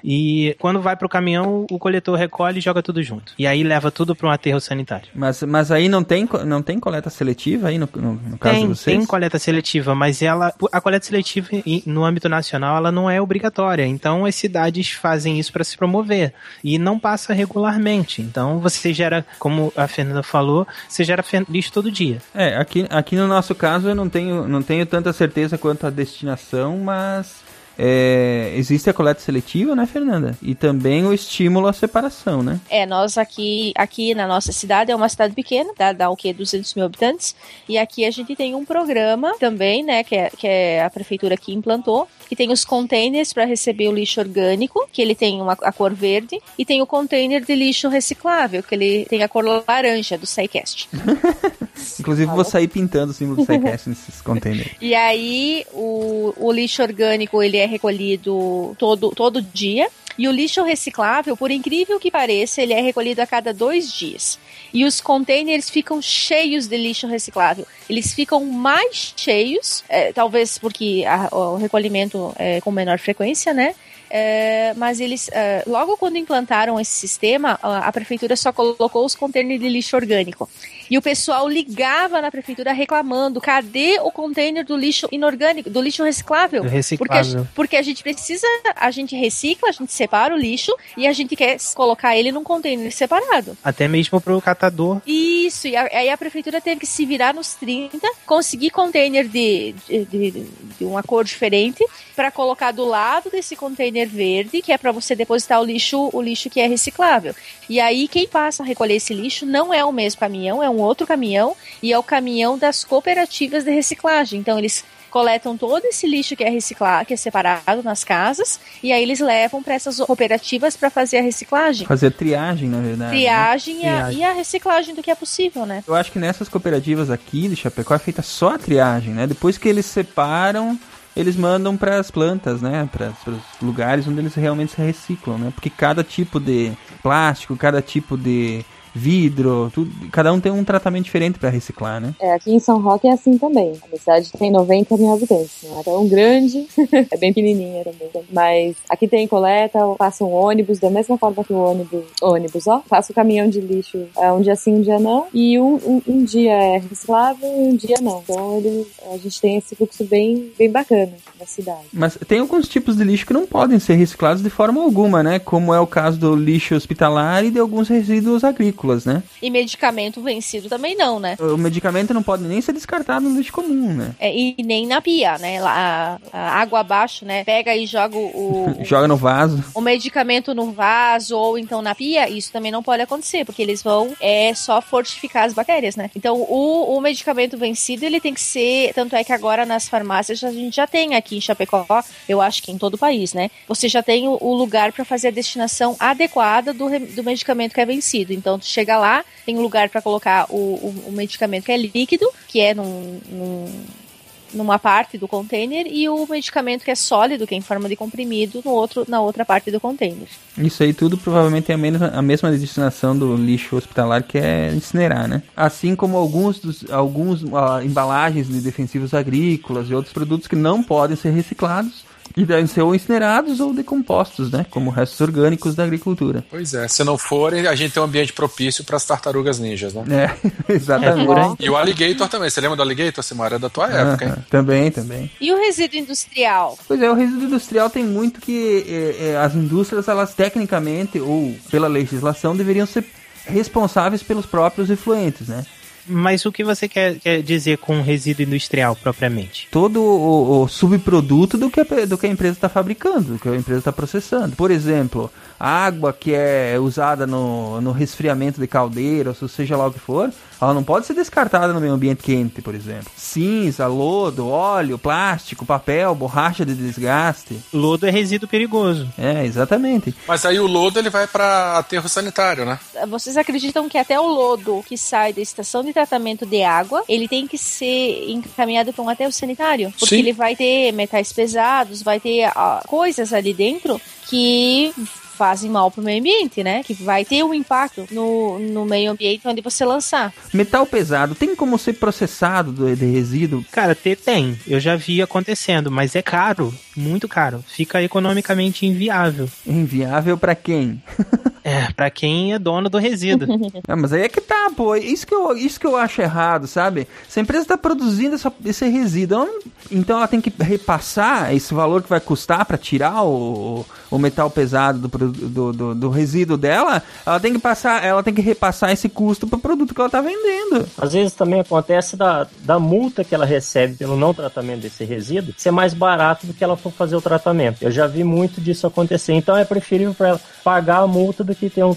E quando vai pro caminhão, o coletor recolhe e joga tudo junto. E aí leva tudo para um aterro sanitário.
Mas, mas aí não tem, não tem coleta seletiva aí no, no, no caso de
Tem,
vocês?
tem coleta seletiva, mas ela, a coleta seletiva no âmbito nacional ela não é obrigatória. Então as cidades fazem isso para se promover e não passa regularmente. Então você gera, como a Fernanda falou, você gera lixo todo dia.
É, aqui, aqui no nosso caso eu não tenho, não tenho tanta certeza quanto a destinação, mas é, existe a coleta seletiva, né, Fernanda? E também o estímulo à separação, né?
É, nós aqui, aqui na nossa cidade, é uma cidade pequena, dá, dá o quê? 200 mil habitantes. E aqui a gente tem um programa também, né, que é, que é a prefeitura que implantou, que tem os containers para receber o lixo orgânico, que ele tem uma, a cor verde, e tem o container de lixo reciclável, que ele tem a cor laranja do SciCast.
Inclusive, vou sair pintando o símbolo do SciCast nesses containers.
E aí, o, o lixo orgânico, ele é recolhido todo, todo dia. E o lixo reciclável, por incrível que pareça, ele é recolhido a cada dois dias. E os containers ficam cheios de lixo reciclável. Eles ficam mais cheios, é, talvez porque a, o recolhimento é com menor frequência, né? É, mas eles, é, logo quando implantaram esse sistema, a, a prefeitura só colocou os containers de lixo orgânico. E o pessoal ligava na prefeitura reclamando: cadê o container do lixo inorgânico, do lixo reciclável?
Reciclável.
Porque, porque a gente precisa, a gente recicla, a gente separa o lixo e a gente quer colocar ele num container separado.
Até mesmo pro catador.
Isso, e aí a prefeitura teve que se virar nos 30, conseguir container de, de, de- de uma cor diferente para colocar do lado desse container verde, que é para você depositar o lixo, o lixo que é reciclável. E aí quem passa a recolher esse lixo não é o mesmo caminhão, é um outro caminhão e é o caminhão das cooperativas de reciclagem. Então eles coletam todo esse lixo que é reciclado, que é separado nas casas, e aí eles levam para essas cooperativas para fazer a reciclagem.
Fazer triagem, na verdade. né?
Triagem, e a-
Triagem.
e a reciclagem do que é possível, né?
Eu acho que nessas cooperativas aqui de Chapecó é feita só a triagem, né? Depois que eles separam, eles mandam para as plantas, né? Para os lugares onde eles realmente se reciclam, né? Porque cada tipo de plástico, cada tipo de vidro, tudo, cada um tem um tratamento diferente para reciclar, né?
É, aqui em São Roque é assim também. A cidade tem 90 mil habitantes. Não é tão grande, é bem pequenininha também. Mas aqui tem coleta, passa um ônibus, da mesma forma que o ônibus, ônibus ó, passa o caminhão de lixo é, um dia sim, um dia não. E um, um, um dia é reciclável e um dia não. Então ele, a gente tem esse fluxo bem, bem bacana na cidade.
Mas tem alguns tipos de lixo que não podem ser reciclados de forma alguma, né? Como é o caso do lixo hospitalar e de alguns resíduos agrícolas, né?
E medicamento vencido também não, né?
O medicamento não pode nem ser descartado no lixo comum, né?
É, e nem na pia, né? A, a água abaixo, né? Pega e joga o, o,
Joga no vaso.
o medicamento no vaso ou então na pia, isso também não pode acontecer, porque eles vão é só fortificar as bactérias, né? Então o, o medicamento vencido ele tem que ser, tanto é que agora nas farmácias a gente já tem aqui em Chapecó, eu acho que em todo o país, né? Você já tem o, o lugar para fazer a destinação adequada do, do medicamento que é vencido. Então tu chega lá, tem lugar para colocar o, o, o medicamento que é líquido, que é num- num numa parte do container e o medicamento que é sólido, que é em forma de comprimido, no outro, na outra parte do container.
Isso aí tudo provavelmente tem a mesma, a mesma destinação do lixo hospitalar que é incinerar, né? Assim como alguns dos alguns ah, embalagens de defensivos agrícolas e outros produtos que não podem ser reciclados e devem ser ou incinerados ou decompostos, né? Como restos orgânicos da agricultura.
Pois é, se não forem, a gente tem um ambiente propício para as tartarugas ninjas, né?
É, exatamente.
aí.
E o alligator também. Você lembra do alligator, Simara? É da tua época, hein?
Também, também.
E o resíduo industrial?
Pois é, o resíduo industrial tem muito que eh, eh, as indústrias, elas tecnicamente ou pela legislação, deveriam ser responsáveis pelos próprios efluentes, né?
Mas o que você quer, quer dizer com resíduo industrial propriamente?
todo o, o subproduto do que, a, do que a empresa está fabricando, do que a empresa está processando. Por exemplo, a água que é usada no, no resfriamento de caldeira, ou seja lá o que for, ela não pode ser descartada no meio ambiente quente, por exemplo. Cinza, lodo, óleo, plástico, papel, borracha de desgaste.
Lodo é resíduo perigoso.
É, exatamente.
Mas aí o lodo ele vai para aterro sanitário, né?
Vocês acreditam que até o lodo que sai da estação de tratamento de água, ele tem que ser encaminhado para um aterro sanitário? Porque
Sim.
ele vai ter metais pesados, vai ter ah, coisas ali dentro que fazem mal pro meio ambiente, né? Que vai ter um impacto no, no meio ambiente onde você lançar.
Metal pesado tem como ser processado do, de resíduo?
Cara, ter tem. Eu já vi acontecendo, mas é caro. Muito caro. Fica economicamente inviável.
Inviável para quem?
É, pra quem é dono do resíduo.
Ah, mas aí é que tá, pô. Isso que eu, isso que eu acho errado, sabe? Se a empresa tá produzindo essa- esse resíduo, ela não- então ela tem que repassar esse valor que vai custar pra tirar o, o metal pesado do, do, do, do resíduo dela. Ela tem que passar, ela tem que repassar esse custo pro produto que ela tá vendendo.
Às vezes também acontece da, da multa que ela recebe pelo não tratamento desse resíduo ser mais barato do que ela for fazer o tratamento. Eu já vi muito disso acontecer. Então é preferível para ela pagar a multa do que ter um,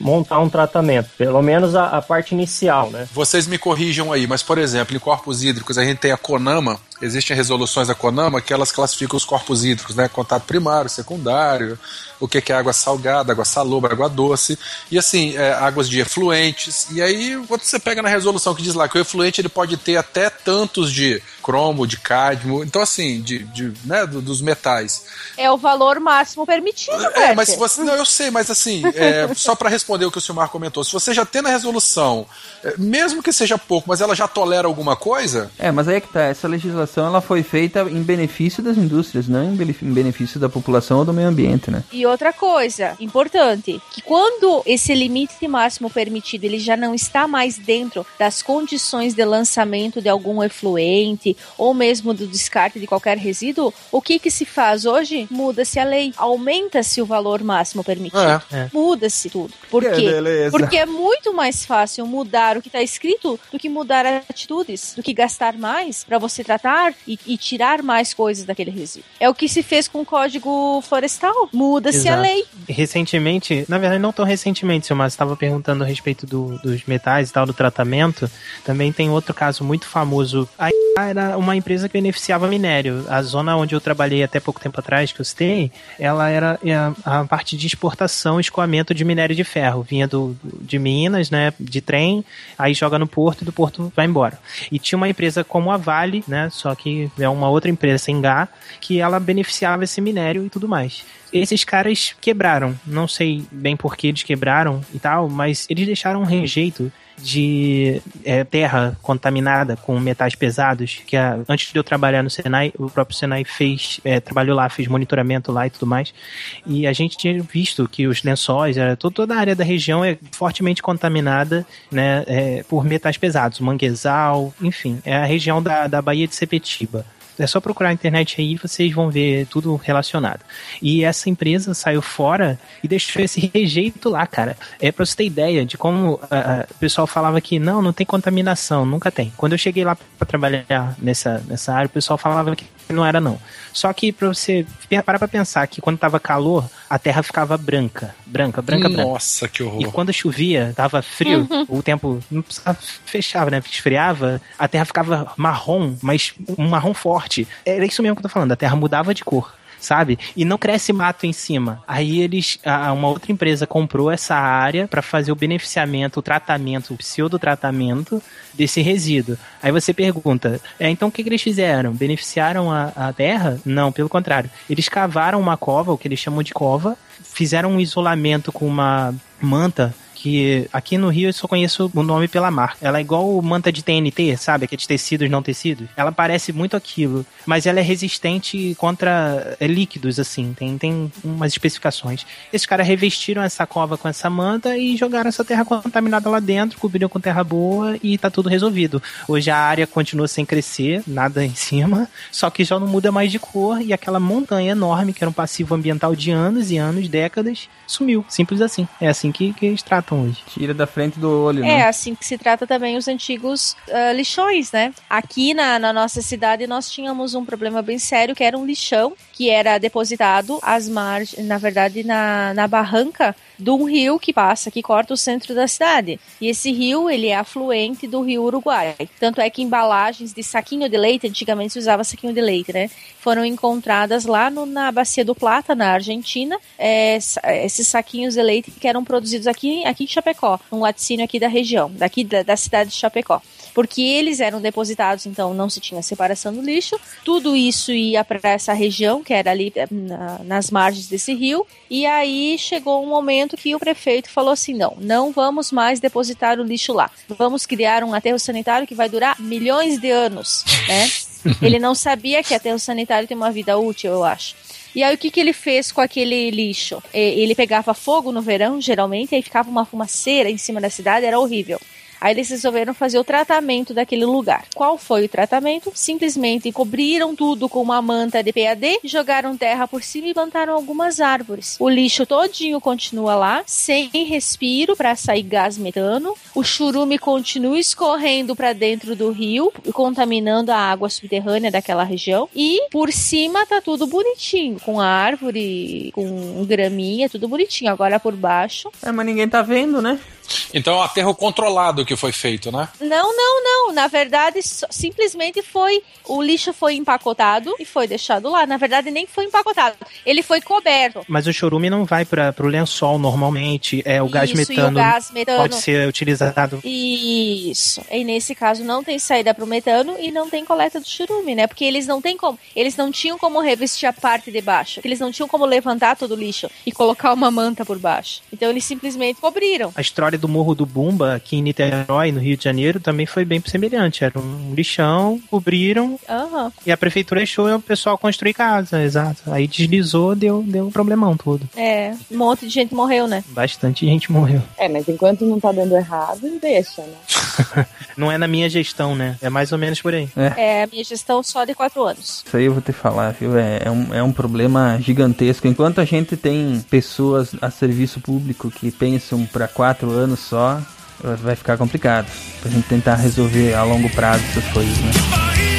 montar um tratamento, pelo menos a, a parte inicial, né?
Vocês me corrijam aí, mas por exemplo, em corpos hídricos a gente tem a CONAMA, existem resoluções da CONAMA que elas classificam os corpos hídricos, né? Contato primário, secundário, o que é água salgada, água salobra, água doce, e assim, é, águas de efluentes. E aí você pega na resolução que diz lá que o efluente ele pode ter até tantos de cromo, de cádmio, então assim, de, de né, dos metais.
É o valor máximo permitido,
É, mas se você. Não, eu sei, mas assim, é, só para responder o que o Silmar comentou, se você já tem na resolução, é, mesmo que seja pouco, mas ela já tolera alguma coisa.
É, mas aí é que tá, essa legislação ela foi feita em benefício das indústrias, não em benefício da população ou do meio ambiente, né?
E outra coisa importante, que quando esse limite máximo permitido ele já não está mais dentro das condições de lançamento de algum efluente ou mesmo do descarte de qualquer resíduo, o que que se faz hoje? Muda-se a lei, aumenta-se o valor máximo permitido. É, é. Muda-se tudo. Por quê? Porque é muito mais fácil mudar o que está escrito do que mudar atitudes, do que gastar mais para você tratar e, e, tirar mais coisas daquele resíduo. É o que se fez com o Código Florestal. Muda-se a lei.
Recentemente, na verdade não tão recentemente, Silmar, estava perguntando a respeito do, dos metais e tal, do tratamento. Também tem outro caso muito famoso. A era uma empresa que beneficiava minério. A zona onde eu trabalhei até pouco tempo atrás, que eu citei, ela era é, a, parte de exportação escoamento de minério de ferro. Vinha do, de Minas, né, de trem, aí joga no porto e do porto vai embora. E tinha uma empresa como a Vale, né, só que é uma outra empresa sem Gá, que ela beneficiava esse minério e tudo mais esses caras quebraram. Não sei bem por que eles quebraram e tal, mas eles deixaram um rejeito de é, terra contaminada com metais pesados, que a, antes de eu trabalhar no Senai, o próprio Senai fez, é, trabalhou lá, fez monitoramento lá e tudo mais, e a gente tinha visto que os lençóis, era, toda a área da região é fortemente contaminada né, é, por metais pesados, manguezal, enfim, é a região da, da Baía de Sepetiba. É só procurar na internet aí vocês vão ver tudo relacionado. E essa empresa saiu fora e deixou esse rejeito lá, cara. É pra você ter ideia de como uh, o pessoal falava que não, não tem contaminação, nunca tem. Quando eu cheguei lá para trabalhar nessa, nessa área, o pessoal falava que não era não. Só que pra você parar pra pensar que quando tava calor, a terra ficava branca. Branca, branca,
branca.
Nossa,
que horror.
E quando chovia, tava frio, uhum. o tempo não precisava, fechava, né? Esfriava, a terra ficava marrom, mas um marrom forte. Era isso mesmo que eu tô falando, a terra mudava de cor sabe? E não cresce mato em cima. Aí eles, uma outra empresa comprou essa área para fazer o beneficiamento, o tratamento, o pseudo-tratamento desse resíduo. Aí você pergunta, é, então o que, que eles fizeram? Beneficiaram a, a terra? Não, pelo contrário. Eles cavaram uma cova, o que eles chamam de cova, fizeram um isolamento com uma manta que aqui no Rio eu só conheço o nome pela marca. Ela é igual manta de TNT, sabe? Aqueles tecidos não tecidos. Ela parece muito aquilo, mas ela é resistente contra é, líquidos, assim. Tem, tem umas especificações. Esses caras revestiram essa cova com essa manta e jogaram essa terra contaminada lá dentro, cobriram com terra boa e tá tudo resolvido. Hoje a área continua sem crescer, nada em cima, só que já não muda mais de cor e aquela montanha enorme, que era um passivo ambiental de anos e anos, décadas, sumiu. Simples assim. É assim que, que eles tratam hoje.
Tira da frente do olho,
é,
né?
É, assim que se trata também os antigos uh, lixões, né? Aqui na, na nossa cidade nós tínhamos um problema bem sério, que era um lixão que era depositado às margens, na verdade, na, na barranca de um rio que passa, que corta o centro da cidade. E esse rio, ele é afluente do rio Uruguai. Tanto é que embalagens de saquinho de leite, antigamente se usava saquinho de leite, né? Foram encontradas lá no, na Bacia do Plata, na Argentina, é, esses saquinhos de leite que eram produzidos aqui, aqui em Chapecó, um laticínio aqui da região, daqui da, da cidade de Chapecó porque eles eram depositados, então não se tinha separação do lixo. Tudo isso ia para essa região, que era ali eh, na, nas margens desse rio, e aí chegou um momento que o prefeito falou assim: não, não vamos mais depositar o lixo lá. Vamos criar um aterro sanitário que vai durar milhões de anos, né? Ele não sabia que aterro sanitário tem uma vida útil, eu acho. E aí o que, que ele fez com aquele lixo? Ele pegava fogo no verão, geralmente, aí ficava uma fumaceira em cima da cidade, era horrível. Aí eles resolveram fazer o tratamento daquele lugar. Qual foi o tratamento? Simplesmente cobriram tudo com uma manta de PAD, jogaram terra por cima e plantaram algumas árvores. O lixo todinho continua lá, sem respiro para sair gás metano. O churume continua escorrendo para dentro do rio, contaminando a água subterrânea daquela região. E por cima tá tudo bonitinho, com árvore, com graminha, tudo bonitinho. Agora por baixo.
É, mas ninguém tá vendo, né?
Então é um aterro controlado que foi feito, né?
Não, não, não. Na verdade, simplesmente foi. O lixo foi empacotado e foi deixado lá. Na verdade, nem foi empacotado. Ele foi coberto.
Mas o chorume não vai para o lençol normalmente. É o gás
Isso, e o
metano
gás metano.
pode ser utilizado.
Isso. E nesse caso não tem saída pro metano e não tem coleta do churume, né? Porque eles não têm como. Eles não tinham como revestir a parte de baixo. Eles não tinham como levantar todo o lixo e colocar uma manta por baixo. Então eles simplesmente cobriram.
A história do Morro do Bumba, aqui em Niterói, no Rio de Janeiro, também foi bem semelhante. Era um lixão, cobriram
Aham.
e a prefeitura deixou o pessoal construir casa, exato. Aí deslizou, deu, deu um problemão todo.
É. Um monte de gente morreu, né?
Bastante gente morreu.
É, mas enquanto não tá dando errado, deixa, né?
Não é na minha gestão, né? É mais ou menos por aí.
É a minha gestão só de quatro anos.
Isso aí eu vou te falar, viu? É, é um, é um problema gigantesco. Enquanto a gente tem pessoas a serviço público que pensam para quatro anos só, vai ficar complicado. Pra gente tentar resolver a longo prazo essas coisas, né?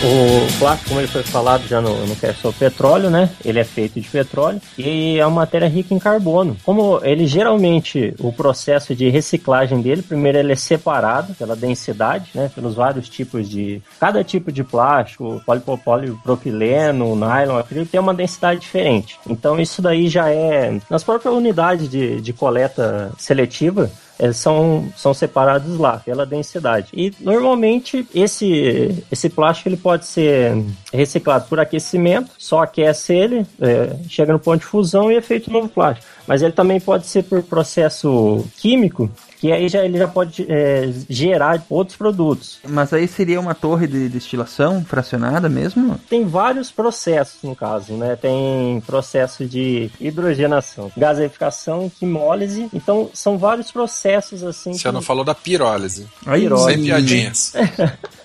O plástico, como ele foi falado já no, no cast sobre petróleo, né? Ele é feito de petróleo e é uma matéria rica em carbono. Como ele geralmente, o processo de reciclagem dele, primeiro ele é separado pela densidade, né? Pelos vários tipos de... Cada tipo de plástico, polipropileno, nylon, acrílico, tem uma densidade diferente. Então isso daí já é... Nas próprias unidades de, de coleta seletiva, eles são, são separados lá pela densidade. E normalmente esse, esse plástico ele pode ser reciclado por aquecimento, só aquece ele, é, chega no ponto de fusão e é feito novo plástico. Mas ele também pode ser por processo químico, que aí já, ele já pode é, gerar outros produtos.
Mas aí seria uma torre de destilação fracionada mesmo?
Tem vários processos no caso, né? Tem processo de hidrogenação, gaseificação, quimólise. Então são vários processos assim.
Você
que-
não falou da pirólise.
Aí,
Pirólise.
Sem piadinhas.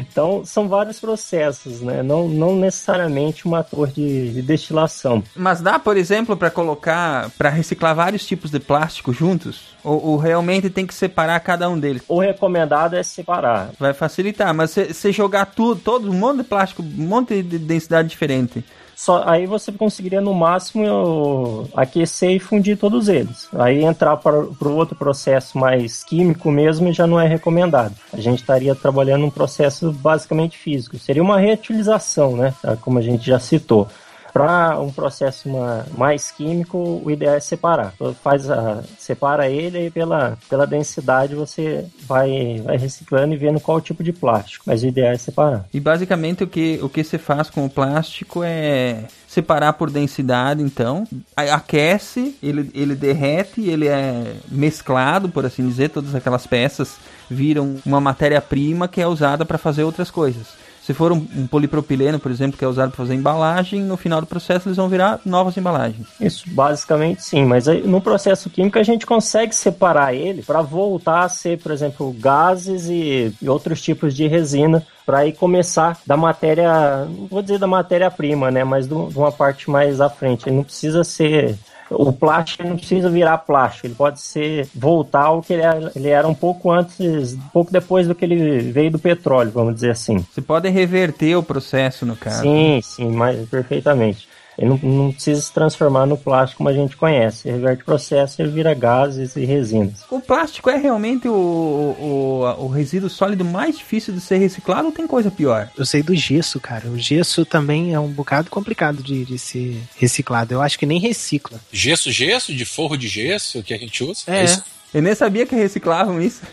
Então são vários processos, né? Não, não necessariamente uma torre de, de destilação.
Mas dá, por exemplo, para colocar, para reciclar vários tipos de plástico juntos? Ou, ou realmente tem que separar cada um deles?
O recomendado é separar.
Vai facilitar, mas você jogar tudo, todo um monte de plástico, um monte de densidade diferente.
Só, aí você conseguiria no máximo eu, aquecer e fundir todos eles. Aí entrar para o outro processo mais químico mesmo já não é recomendado. A gente estaria trabalhando num processo basicamente físico. Seria uma reutilização, né? Como a gente já citou. Para um processo ma- mais químico, o ideal é separar. Faz a, separa ele e pela, pela densidade você vai, vai reciclando e vendo qual tipo de plástico. Mas o ideal é separar.
E basicamente o que o que você faz com o plástico é separar por densidade, então, aquece, ele, ele derrete, ele é mesclado, por assim dizer, todas aquelas peças viram uma matéria-prima que é usada para fazer outras coisas. Se for um, um polipropileno, por exemplo, que é usado para fazer embalagem, no final do processo eles vão virar novas embalagens.
Isso, basicamente sim, mas aí, no processo químico a gente consegue separar ele para voltar a ser, por exemplo, gases e, e outros tipos de resina para aí começar da matéria, não vou dizer da matéria-prima, né, mas de uma parte mais à frente. Ele não precisa ser o plástico não precisa virar plástico, ele pode ser voltar ao que ele era, ele era um pouco antes, um pouco depois do que ele veio do petróleo, vamos dizer assim.
Você pode reverter o processo, no caso.
Sim, sim, mas perfeitamente. Ele não, não precisa se transformar no plástico como a gente conhece. Ele reverte o processo e ele vira gases e resinas.
O plástico é realmente o, o, o resíduo sólido mais difícil de ser reciclado ou tem coisa pior?
Eu sei do gesso, cara. O gesso também é um bocado complicado de, de ser reciclado. Eu acho que nem recicla.
Gesso, gesso, de forro de gesso que a gente usa.
É.
isso?
Eu nem sabia que reciclavam isso.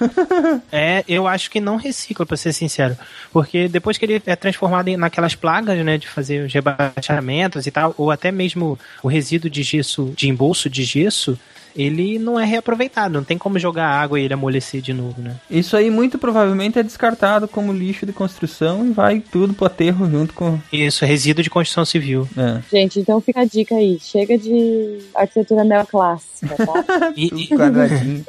É, eu acho que não recicla, pra ser sincero. Porque depois que ele é transformado em, naquelas plagas, né, de fazer os rebaixamentos e tal, ou até mesmo o resíduo de gesso, de embolso de gesso, ele não é reaproveitado. Não tem como jogar água e ele amolecer de novo, né?
Isso aí muito provavelmente é descartado como lixo de construção e vai tudo pro aterro junto com.
Isso, resíduo de construção civil.
É.
Gente, então fica a dica aí. Chega de arquitetura neoclássica, tá?
E, e-
quadradinho.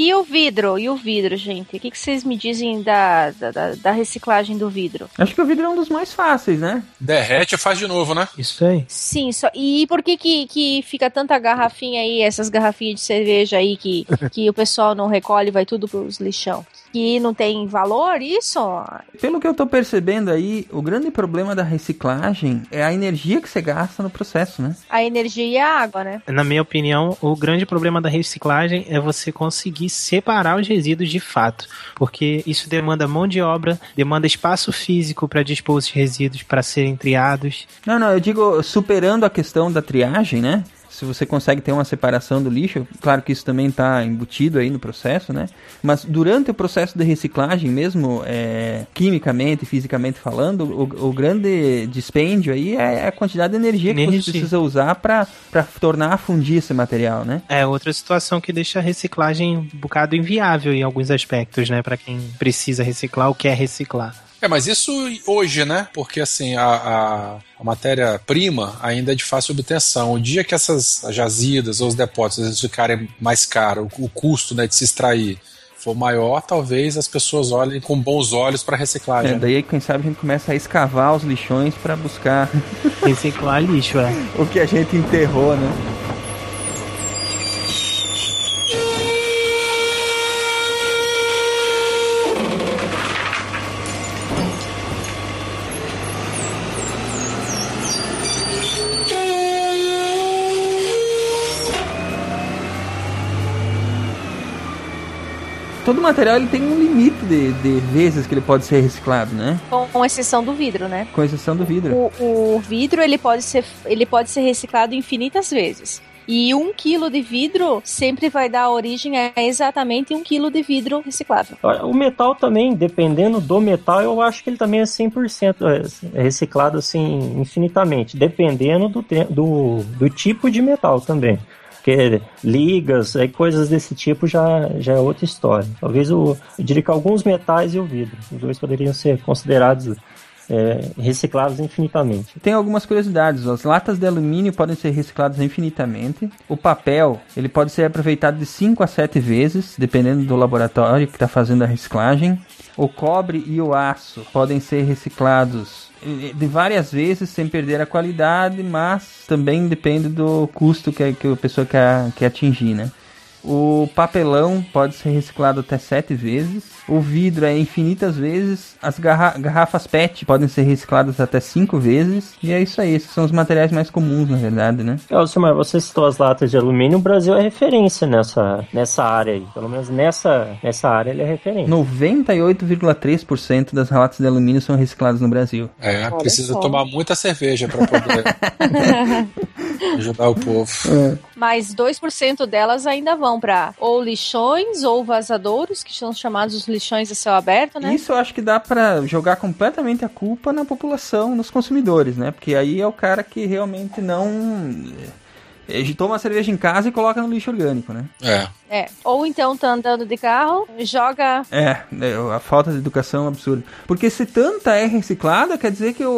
E o vidro? E o vidro, gente? O que, que vocês me dizem da, da, da- reciclagem do vidro?
Acho que o vidro é um dos mais fáceis, né?
Derrete e faz de novo, né?
isso aí.
Sim, só. E por que, que, que fica tanta garrafinha aí, essas garrafinhas de cerveja aí que, que o pessoal não recolhe e vai tudo pros lixão? Que não tem valor isso?
Pelo que eu tô percebendo aí, o grande problema da reciclagem é a energia que você gasta no processo, né?
A energia e a água, né?
Na minha opinião, o grande problema da reciclagem é você conseguir separar os resíduos de fato, porque isso demanda mão de obra, demanda espaço físico para dispor os resíduos para serem triados.
Não, não, eu digo superando a questão da triagem, né? Se você consegue ter uma separação do lixo, claro que isso também está embutido aí no processo, né? Mas durante o processo de reciclagem mesmo, é, quimicamente, fisicamente falando, o, o grande dispêndio aí é a quantidade de energia que
Energia.
você precisa usar para tornar a fundir esse material, né?
É outra situação que deixa a reciclagem um bocado inviável em alguns aspectos, né, para quem precisa reciclar ou quer reciclar.
É, mas isso hoje, né? Porque assim, a, a, a matéria-prima ainda é de fácil obtenção. O dia que essas jazidas ou os depósitos eles ficarem mais caros, o, o custo né, de se extrair for maior, talvez as pessoas olhem com bons olhos para reciclagem.
É, daí, quem sabe, a gente começa a escavar os lixões para buscar
Reciclar lixo, é.
o que a gente enterrou, né? Todo material ele tem um limite de, de vezes que ele pode ser reciclado, né?
Com exceção do vidro, né?
Com exceção do vidro.
O, o vidro ele pode, ser, ele pode ser reciclado infinitas vezes. E um quilo de vidro sempre vai dar origem a exatamente um quilo de vidro reciclável.
O metal também, dependendo do metal, eu acho que ele também é 100% é reciclado assim infinitamente, dependendo do, do, do tipo de metal também. Porque ligas, aí coisas desse tipo já, já é outra história. Talvez o, eu diria que alguns metais e o vidro, os dois poderiam ser considerados é, reciclados infinitamente.
Tem algumas curiosidades. As latas de alumínio podem ser recicladas infinitamente. O papel, ele pode ser aproveitado de 5 a 7 vezes, dependendo do laboratório que está fazendo a reciclagem. O cobre e o aço podem ser reciclados de várias vezes sem perder a qualidade, mas também depende do custo que, que a pessoa quer, quer atingir, né? O papelão pode ser reciclado até sete vezes. O vidro é infinitas vezes. As garra- garrafas PET podem ser recicladas até cinco vezes. E é isso aí. Esses são os materiais mais comuns, na verdade, né?
É, Silmar, você citou as latas de alumínio, o Brasil é referência nessa, nessa área aí. Pelo menos nessa, nessa área ele é referência.
98,3% das latas de alumínio são recicladas no Brasil.
É,
Olha
precisa
só.
tomar muita cerveja para poder ajudar o povo.
Mas 2% delas ainda vão para ou lixões ou vazadouros, que são chamados os lixões a céu aberto, né?
Isso eu acho que dá pra jogar completamente a culpa na população, nos consumidores, né? Porque aí é o cara que realmente não. Toma a cerveja em casa e coloca no lixo orgânico, né?
É.
É. Ou então tá andando de carro, joga.
É, é, a falta de educação é absurda. Porque se tanta é reciclada, quer dizer que o,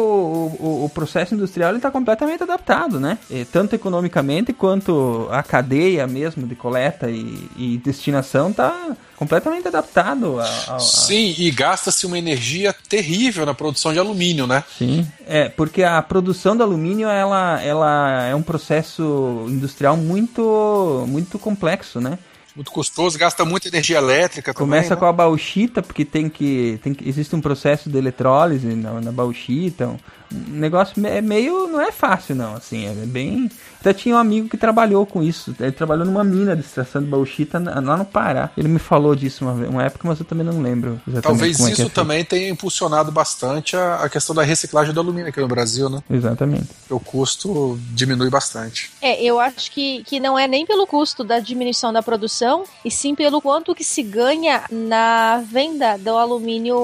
o, o processo industrial está completamente adaptado, né? E tanto economicamente quanto a cadeia mesmo de coleta e, e destinação está completamente adaptado a, a- a-
Sim, e gasta-se uma energia terrível na produção de alumínio, né?
Sim. É, porque a produção do alumínio ela, ela é um processo industrial muito, muito complexo, né?
muito custoso, gasta muita energia elétrica
Começa
também,
com a bauxita, porque tem que, tem que. Existe um processo de eletrólise na, na bauxita. Negócio é meio. não é fácil, não, assim, é bem. Até tinha um amigo que trabalhou com isso. Ele trabalhou numa mina de extração de bauxita lá no Pará. Ele me falou disso uma, uma época, mas eu também não lembro exatamente
Talvez
como é que
isso
é
também tenha impulsionado bastante a, a questão da reciclagem do alumínio aqui no Brasil, né?
Exatamente.
O custo diminui bastante.
É, eu acho que, que não é nem pelo custo da diminuição da produção, e sim pelo quanto que se ganha na venda do alumínio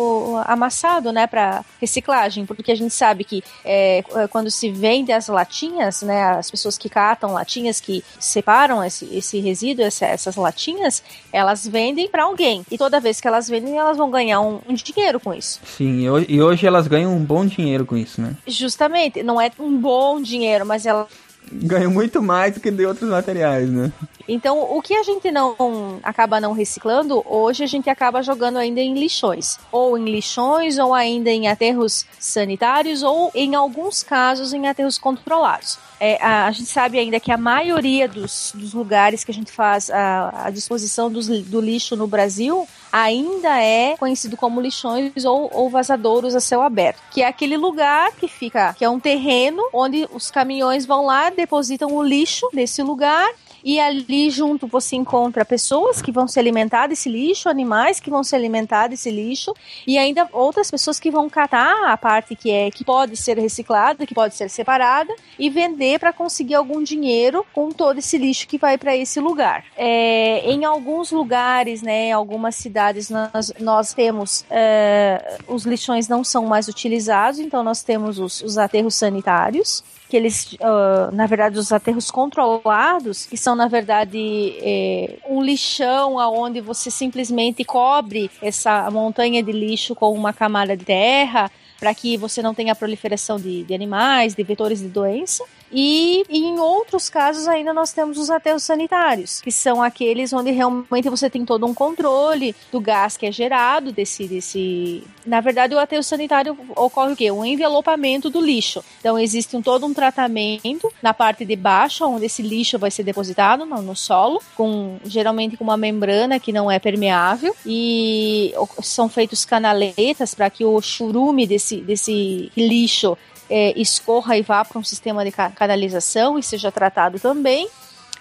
amassado, né, para reciclagem, porque a gente sabe que é, é, quando se vende as latinhas, né, as pessoas que catam latinhas, que separam esse, esse resíduo, essa- essas latinhas, elas vendem para alguém, e toda vez que elas vendem, elas vão ganhar um, um dinheiro com isso.
Sim, e hoje, e hoje elas ganham um bom dinheiro com isso, né?
Justamente, não é um bom dinheiro, mas ela
Ganham muito mais do que de outros materiais, né?
Então, o que a gente não acaba não reciclando, hoje a gente acaba jogando ainda em lixões. Ou em lixões, ou ainda em aterros sanitários, ou em alguns casos em aterros controlados. É, a, a gente sabe ainda que a maioria dos, dos lugares que a gente faz a, a disposição dos do lixo no Brasil ainda é conhecido como lixões ou, ou vazadouros a céu aberto, que é aquele lugar que fica, que é um terreno onde os caminhões vão lá, depositam o lixo nesse lugar e ali junto você encontra pessoas que vão se alimentar desse lixo, animais que vão se alimentar desse lixo e ainda outras pessoas que vão catar a parte que é que pode ser reciclada, que pode ser separada e vender para conseguir algum dinheiro com todo esse lixo que vai para esse lugar. É, em alguns lugares, né, em algumas cidades nós, nós temos é, os lixões não são mais utilizados, então nós temos os, os aterros sanitários que eles, ah, na verdade, os aterros controlados, que são, na verdade, é, um lixão aonde você simplesmente cobre essa montanha de lixo com uma camada de terra para que você não tenha proliferação de, de animais, de vetores de doença. E, em outros casos ainda nós temos os aterros sanitários, que são aqueles onde realmente você tem todo um controle do gás que é gerado desse desse. Na verdade, o aterro sanitário ocorre o quê? Um envelopamento do lixo. Então existe um, todo um tratamento na parte de baixo, onde esse lixo vai ser depositado no, no solo, com geralmente com uma membrana que não é permeável e são feitos canaletas para que o churume desse desse lixo é, escorra e vá para um sistema de ca- canalização e seja tratado também.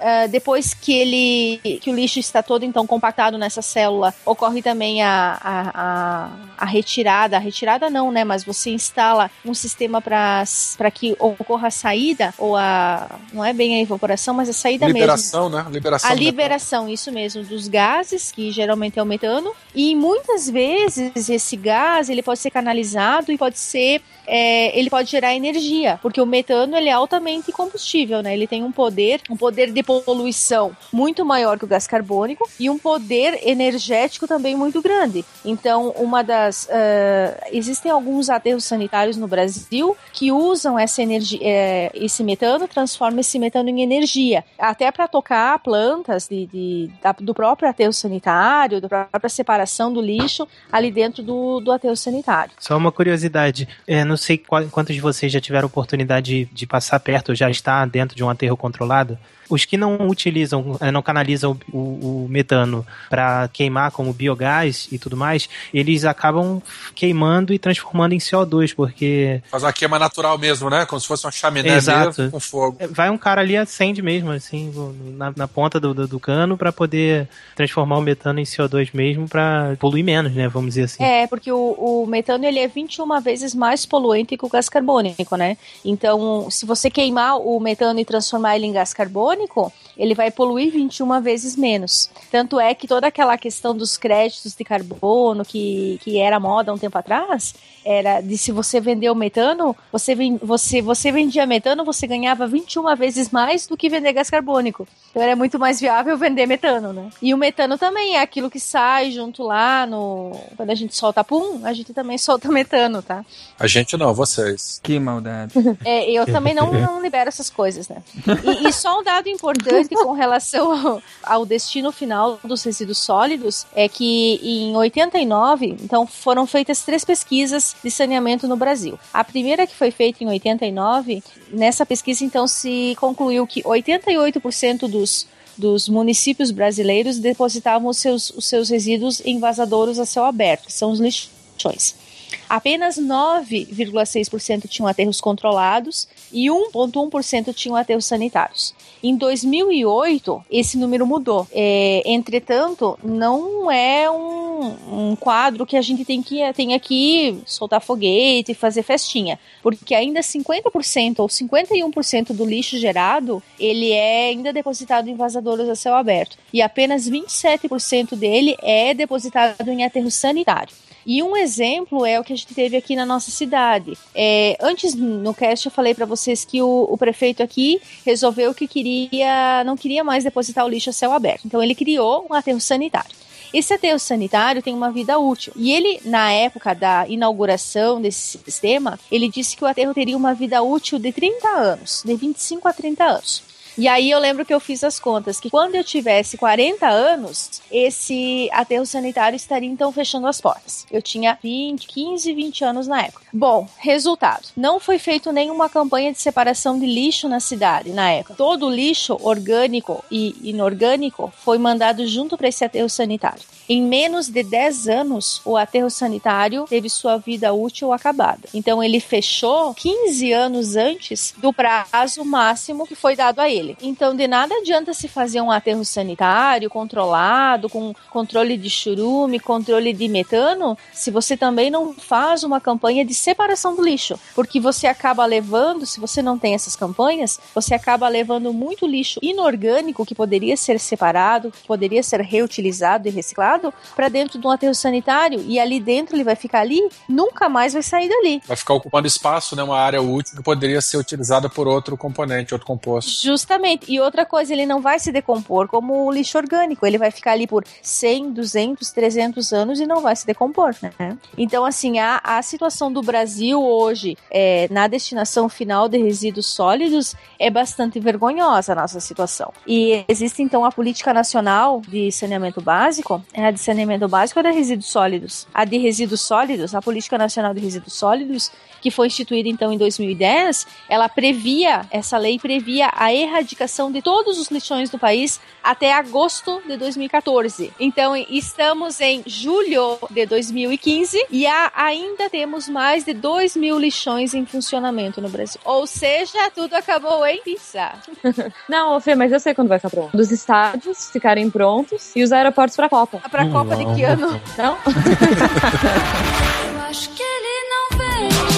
Ah, depois que ele que o lixo está todo então compactado nessa célula, ocorre também a, a, a, a retirada. A retirada não, né? Mas você instala um sistema para que ocorra a saída, ou a. não é bem a evaporação, mas a saída mesmo.
Liberação, né? Liberação
A liberação, isso mesmo, dos gases, que geralmente é o metano. E muitas vezes esse gás ele pode ser canalizado e pode ser. é, ele pode gerar energia, porque o metano ele é altamente combustível, né? Ele tem um poder, um poder de poluição muito maior que o gás carbônico e um poder energético também muito grande. Então, uma das ah, existem alguns aterros sanitários no Brasil que usam essa energia, é, esse metano, transforma esse metano em energia, até para tocar plantas de, de- da- do próprio aterro sanitário, da própria separação do lixo ali dentro do, do aterro sanitário.
Só uma curiosidade, é, não sei qual- quantos de vocês já tiveram oportunidade de, de passar perto, já está dentro de um aterro controlado. Os que não utilizam, eh, não canalizam o, o metano para queimar como biogás e tudo mais, eles acabam queimando e transformando em CO2, porque
Fazer uma queima natural mesmo, né? Como se fosse uma chaminé
Exato.
mesmo com fogo.
eh, vai um cara ali e acende mesmo, assim, na, na ponta do, do, do cano para poder transformar o metano em CO2 mesmo para poluir menos, né? Vamos dizer assim.
É, porque o, o metano ele é 21 vezes mais poluente que o gás carbônico, né? Então, se você queimar o metano e transformar ele em gás carbônico, eletrônico ele vai poluir 21 vezes menos. Tanto é que toda aquela questão dos créditos de carbono que, que era moda um tempo atrás, era de se você vender o metano, você, você, você vendia metano, você ganhava 21 vezes mais do que vender gás carbônico. Então era muito mais viável vender metano, né? E o metano também é aquilo que sai junto lá no. Quando a gente solta pum, a gente também solta metano, tá?
A gente não, vocês.
Que maldade.
É, eu também não, não libero essas coisas, né? E, e só um dado importante com relação ao, ao destino final dos resíduos sólidos é que em 89, então foram feitas três pesquisas de saneamento no Brasil. A primeira que foi feita em 89, nessa pesquisa então se concluiu que 88% dos dos municípios brasileiros depositavam os seus, os seus resíduos em vazadouros a céu aberto, que são os lixões. Apenas 9,6% tinham aterros controlados e 1,1% tinham aterros sanitários. Em 2008, esse número mudou. É, entretanto, não é um, um, quadro que a gente tem que tem aqui soltar foguete e fazer festinha, porque ainda 50% ou 51% do lixo gerado ele é ainda depositado em vazadouros a céu aberto e apenas 27% dele é depositado em aterro sanitário. E um exemplo é o que a gente teve aqui na nossa cidade. É, antes no cast eu falei para vocês que o, o, prefeito aqui resolveu que queria, não queria mais depositar o lixo a céu aberto. Então ele criou um aterro sanitário. Esse aterro sanitário tem uma vida útil. E ele, na época da inauguração desse sistema, ele disse que o aterro teria uma vida útil de 30 anos, de 25 a 30 anos. E aí eu lembro que eu fiz as contas que quando eu tivesse 40 anos, esse aterro sanitário estaria então fechando as portas. Eu tinha 20, 15, 20 anos na época. Bom, resultado: não foi feito nenhuma campanha de separação de lixo na cidade na época. Todo o lixo orgânico e inorgânico foi mandado junto para esse aterro sanitário. Em menos de 10 anos, o aterro sanitário teve sua vida útil acabada. Então ele fechou 15 anos antes do prazo máximo que foi dado a ele. Então de nada adianta se fazer um aterro sanitário controlado, com controle de churume, controle de metano, se você também não faz uma campanha de separação do lixo, porque você acaba levando, se você não tem essas campanhas, você acaba levando muito lixo inorgânico que poderia ser separado, que poderia ser reutilizado e reciclado para dentro de um aterro sanitário e ali dentro ele vai ficar ali, nunca mais vai sair dali.
Vai ficar ocupando espaço, né, uma área útil que poderia ser utilizada por outro componente, outro composto.
Justamente. E outra coisa, ele não vai se decompor como o lixo orgânico, ele vai ficar ali por 100, 200, 300 anos e não vai se decompor, né? Então, assim, a, a situação do Brasil hoje é, na destinação final de resíduos sólidos é bastante vergonhosa a nossa situação. E existe então a política nacional de saneamento básico, é a de saneamento básico é da resíduos sólidos. A de resíduos sólidos, a Política Nacional de Resíduos Sólidos, que foi instituída então em 2010, ela previa, essa lei previa a erradicação de todos os lixões do país até agosto de 2014. Então estamos em julho de 2015 e há, ainda temos mais de 2 mil lixões em funcionamento no Brasil. Ou seja, tudo acabou em pizza.
Não, Fê, mas eu sei quando vai ficar pronto. Dos estádios ficarem prontos e os aeroportos para a Copa.
Para a Copa
Não.
de que ano?
Não?
Eu acho que ele não vem.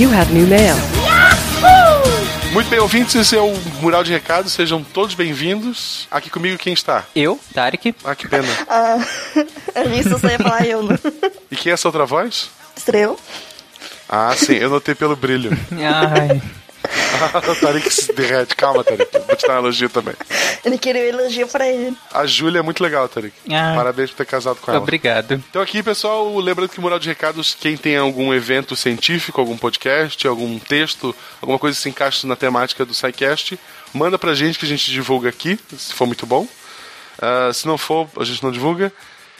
You have new mail.
Muito bem, ouvintes, esse é o Mural de Recados, sejam todos bem-vindos. Aqui comigo quem está?
Eu, Tarek.
Ah, que pena.
Ah, a minha só ia falar eu, né?
E quem é essa outra voz?
Estreu.
Ah, sim, eu notei pelo brilho.
Ai.
o Tarek se derrete. Calma, Tarek. Vou te dar um elogio também.
Ele queria um elogio pra ele.
A Júlia é muito legal, Tarek.
Ah.
Parabéns por ter casado com ela.
Obrigado.
Então aqui, pessoal, lembrando que Mural de Recados, quem tem algum evento científico, algum podcast, algum texto, alguma coisa que se encaixe na temática do SciCast, manda pra gente que a gente divulga aqui, se for muito bom. Ah, se não for, a gente não divulga.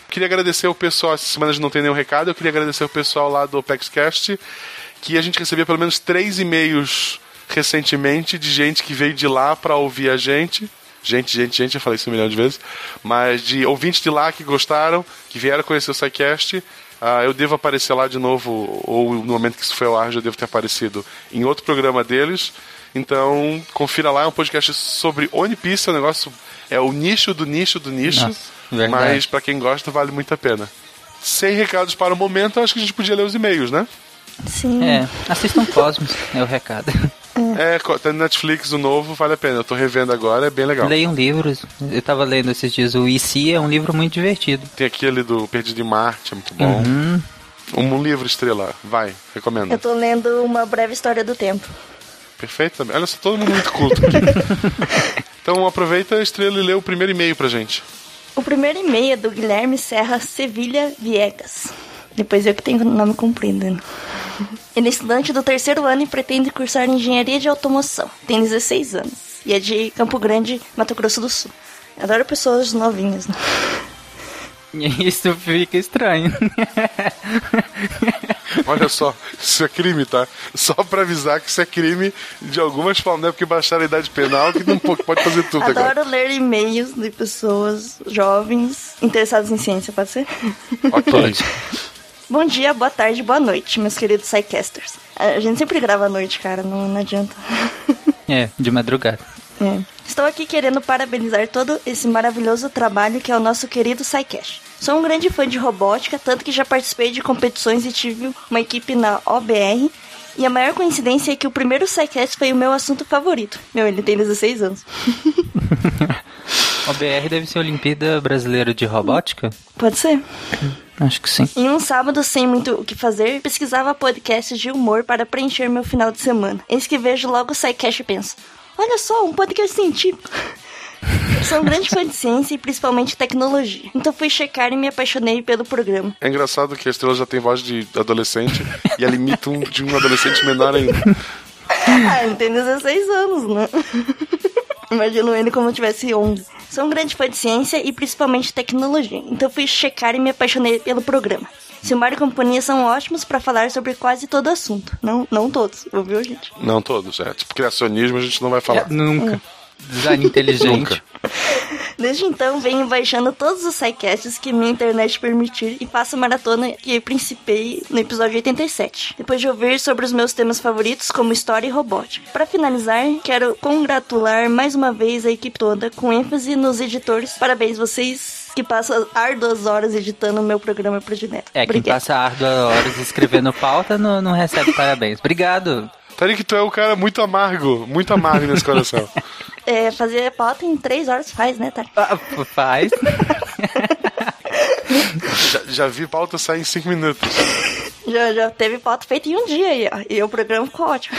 Queria agradecer o pessoal, essa semana a gente não tem nenhum recado, eu queria agradecer o pessoal lá do PEXCast, que a gente recebia pelo menos três e-mails recentemente de gente que veio de lá pra ouvir a gente. Gente, gente, gente, eu falei isso um milhão de vezes. Mas de ouvintes de lá que gostaram, que vieram conhecer o SciCast. Ah, eu devo aparecer lá de novo, ou no momento que isso foi ao ar, já devo ter aparecido em outro programa deles. Então, confira lá, é um podcast sobre One Piece, é um negócio. É o nicho do nicho do nicho.
Nossa,
mas pra quem gosta, vale muito a pena. Sem recados para o momento, acho que a gente podia ler os e-mails, né?
Sim.
É, assistam Cosmos, é o recado.
É, tá no Netflix o novo, vale a pena. Eu tô revendo agora, é bem legal.
Leiam livros. Eu tava lendo esses dias o IC, é um livro muito divertido.
Tem aquele do Perdido em Marte, é muito bom.
Uhum.
Um livro estrela, vai, recomendo.
Eu tô lendo uma breve história do tempo.
Perfeito também. Olha só, todo mundo muito culto aqui. então aproveita, Estrela, e lê o primeiro e-mail pra gente.
O primeiro e-mail é do Guilherme Serra Sevilha Viegas. Depois eu que tenho o nome comprido. né? Ele é estudante do terceiro ano e pretende cursar engenharia de automoção. Tem 16 anos. E é de Campo Grande, Mato Grosso do Sul. Adoro pessoas novinhas. Né?
Isso fica estranho.
Olha só, isso é crime, tá? Só pra avisar que isso é crime de algumas formas, não é porque baixaram a idade penal que não pode pode fazer tudo agora.
Adoro ler e-mails de pessoas jovens interessadas em ciência, pode ser?
Ok.
Bom dia, boa tarde, boa noite, meus queridos Psycasters. A gente sempre grava à noite, cara, não, não adianta.
É, de madrugada.
É. Estou aqui querendo parabenizar todo esse maravilhoso trabalho que é o nosso querido SciCast. Sou um grande fã de robótica, tanto que já participei de competições e tive uma equipe na OBR. E a maior coincidência é que o primeiro SciCast foi o meu assunto favorito. Meu, ele tem 16 anos.
OBR deve ser a Olimpíada Brasileira de Robótica?
Pode ser?
Acho que sim.
Em um sábado, sem muito o que fazer, pesquisava podcasts de humor para preencher meu final de semana. Eis que vejo logo o SciCast e penso: olha só, um podcast científico. Sou um grande fã de ciência e principalmente tecnologia. Então fui checar e me apaixonei pelo programa.
É engraçado que a Estrela já tem voz de adolescente e ela imita um de um adolescente menor ainda.
Ah, ele tem 16 anos, né? Imagino ele como eu tivesse 11. Sou um grande fã de ciência e principalmente tecnologia. Então fui checar e me apaixonei pelo programa. Silmar e companhia são ótimos para falar sobre quase todo assunto. Não, não todos, ouviu, gente?
Não todos, é. Tipo, criacionismo a gente não vai falar.
É, nunca. Design inteligente.
Desde então, venho baixando todos os sidecasts que minha internet permitir e faço a maratona que principei no episódio 87. Depois de ouvir sobre os meus temas favoritos, como história e robótica. Para finalizar, quero congratular mais uma vez a equipe toda, com ênfase nos editores. Parabéns, vocês que passam arduas horas editando o meu programa pro Dineto.
É, quem passa árduas horas escrevendo pauta não, não recebe parabéns. Obrigado.
Tarik, tu é um cara muito amargo, muito amargo nesse coração.
É, fazer pauta em três horas faz, né, Tarek?
Ah, faz.
já, já vi pauta sair em cinco minutos.
Já, já teve pauta feita em um dia aí, ó. E o programa ficou ótimo.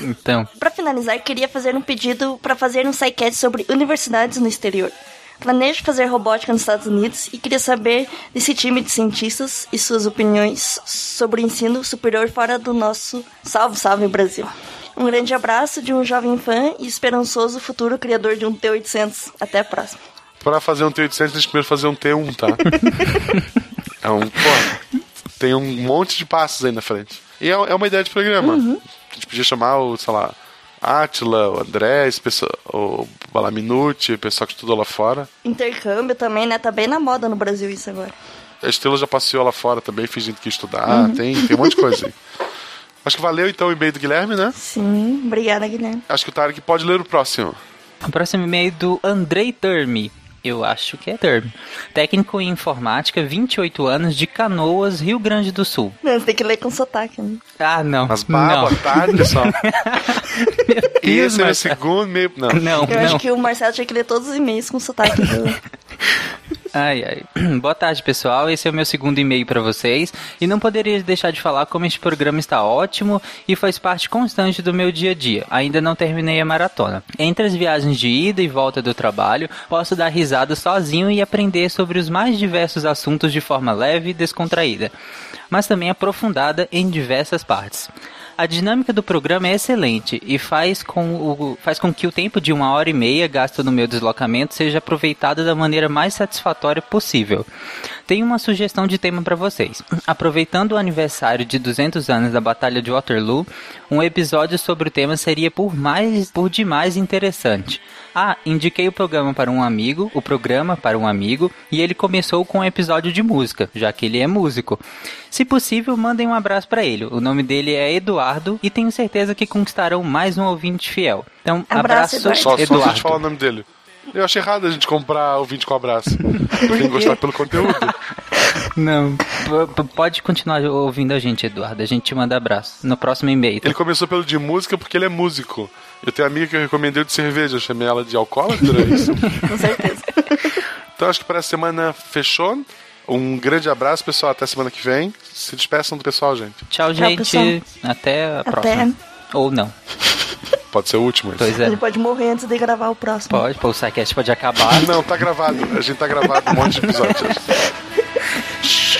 Então.
Pra finalizar, queria fazer um pedido para fazer um sidecast sobre universidades no exterior. Planejo fazer robótica nos Estados Unidos e queria saber desse time de cientistas e suas opiniões sobre o ensino superior fora do nosso salve, salve Brasil. Um grande abraço de um jovem fã e esperançoso futuro criador de um T800. Até a próxima.
Pra fazer um T800, a gente primeiro fazer um T1, tá? é um, pô, tem um monte de passos aí na frente. E é, é uma ideia de programa. A gente podia chamar o, sei lá, Atila, o André, pessoal, o Balaminuti, o pessoal que estudou lá fora.
Intercâmbio também, né? Tá bem na moda no Brasil isso agora.
A Estrela já passeou lá fora também, fingindo que ia estudar.
Uhum.
Tem, tem um monte de coisa aí. Acho que valeu então o e-mail do Guilherme, né?
Sim, obrigada, Guilherme.
Acho que o Tarek pode ler o próximo.
O próximo e-mail do Andrei Termi. Eu acho que é Termi. Técnico em informática, 28 anos, de Canoas, Rio Grande do Sul.
Não, você tem que ler com sotaque, né?
Ah, não.
Mas
não.
boa tarde, pessoal.
Deus,
esse é o segundo e-mail. Não.
Não,
Eu
não.
acho que o Marcelo tinha que ler todos os e-mails com sotaque. do-
Ai, ai. Boa tarde, pessoal. Esse é o meu segundo e-mail para vocês. E não poderia deixar de falar como este programa está ótimo e faz parte constante do meu dia a dia. Ainda não terminei a maratona. Entre as viagens de ida e volta do trabalho, posso dar risada sozinho e aprender sobre os mais diversos assuntos de forma leve e descontraída, mas também aprofundada em diversas partes. A dinâmica do programa é excelente e faz com, o, faz com que o tempo de uma hora e meia gasto no meu deslocamento seja aproveitado da maneira mais satisfatória possível. Tenho uma sugestão de tema para vocês. Aproveitando o aniversário de 200 anos da Batalha de Waterloo, um episódio sobre o tema seria por mais por demais interessante. Ah, indiquei o programa para um amigo, o programa para um amigo, e ele começou com um episódio de música, já que ele é músico. Se possível, mandem um abraço para ele. O nome dele é Eduardo e tenho certeza que conquistarão mais um ouvinte fiel. Então,
Abraço,
abraço,
Eduardo.
Só, só se a gente
Eduardo.
falar o nome dele. Eu acho errado a gente comprar ouvinte com abraço. Tem que gostar pelo conteúdo.
Não, pode continuar ouvindo a gente, Eduardo. A gente te manda abraço no próximo e-mail.
Ele começou pelo de música porque ele é músico. Eu tenho amiga que eu recomendei o de cerveja, eu chamei ela de alcoólatra, é isso?
Com certeza.
Então acho que para a semana fechou. Um grande abraço, pessoal. Até semana que vem. Se despeçam do pessoal, gente.
Tchau,
Tchau,
gente.
pessoal.
Até a
Até.
próxima. Ou não.
Pode ser o último.
Pois
Ele
é.
pode morrer antes de gravar o próximo.
Pode, pô, o SciCast pode acabar.
Não, tá gravado. A gente tá gravado um monte de episódios.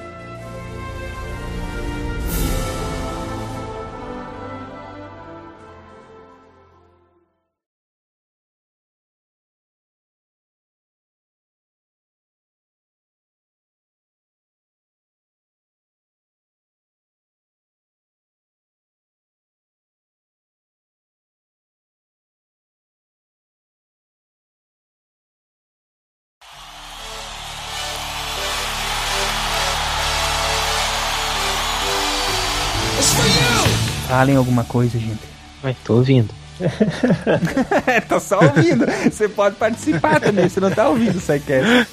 Falem alguma coisa, gente. Vai, tô ouvindo.
tá só ouvindo. Você pode participar também, você não tá ouvindo o SciCast.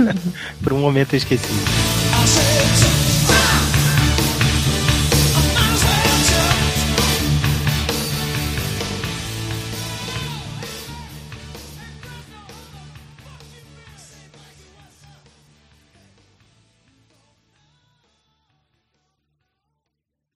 Por um momento eu esqueci.
I said,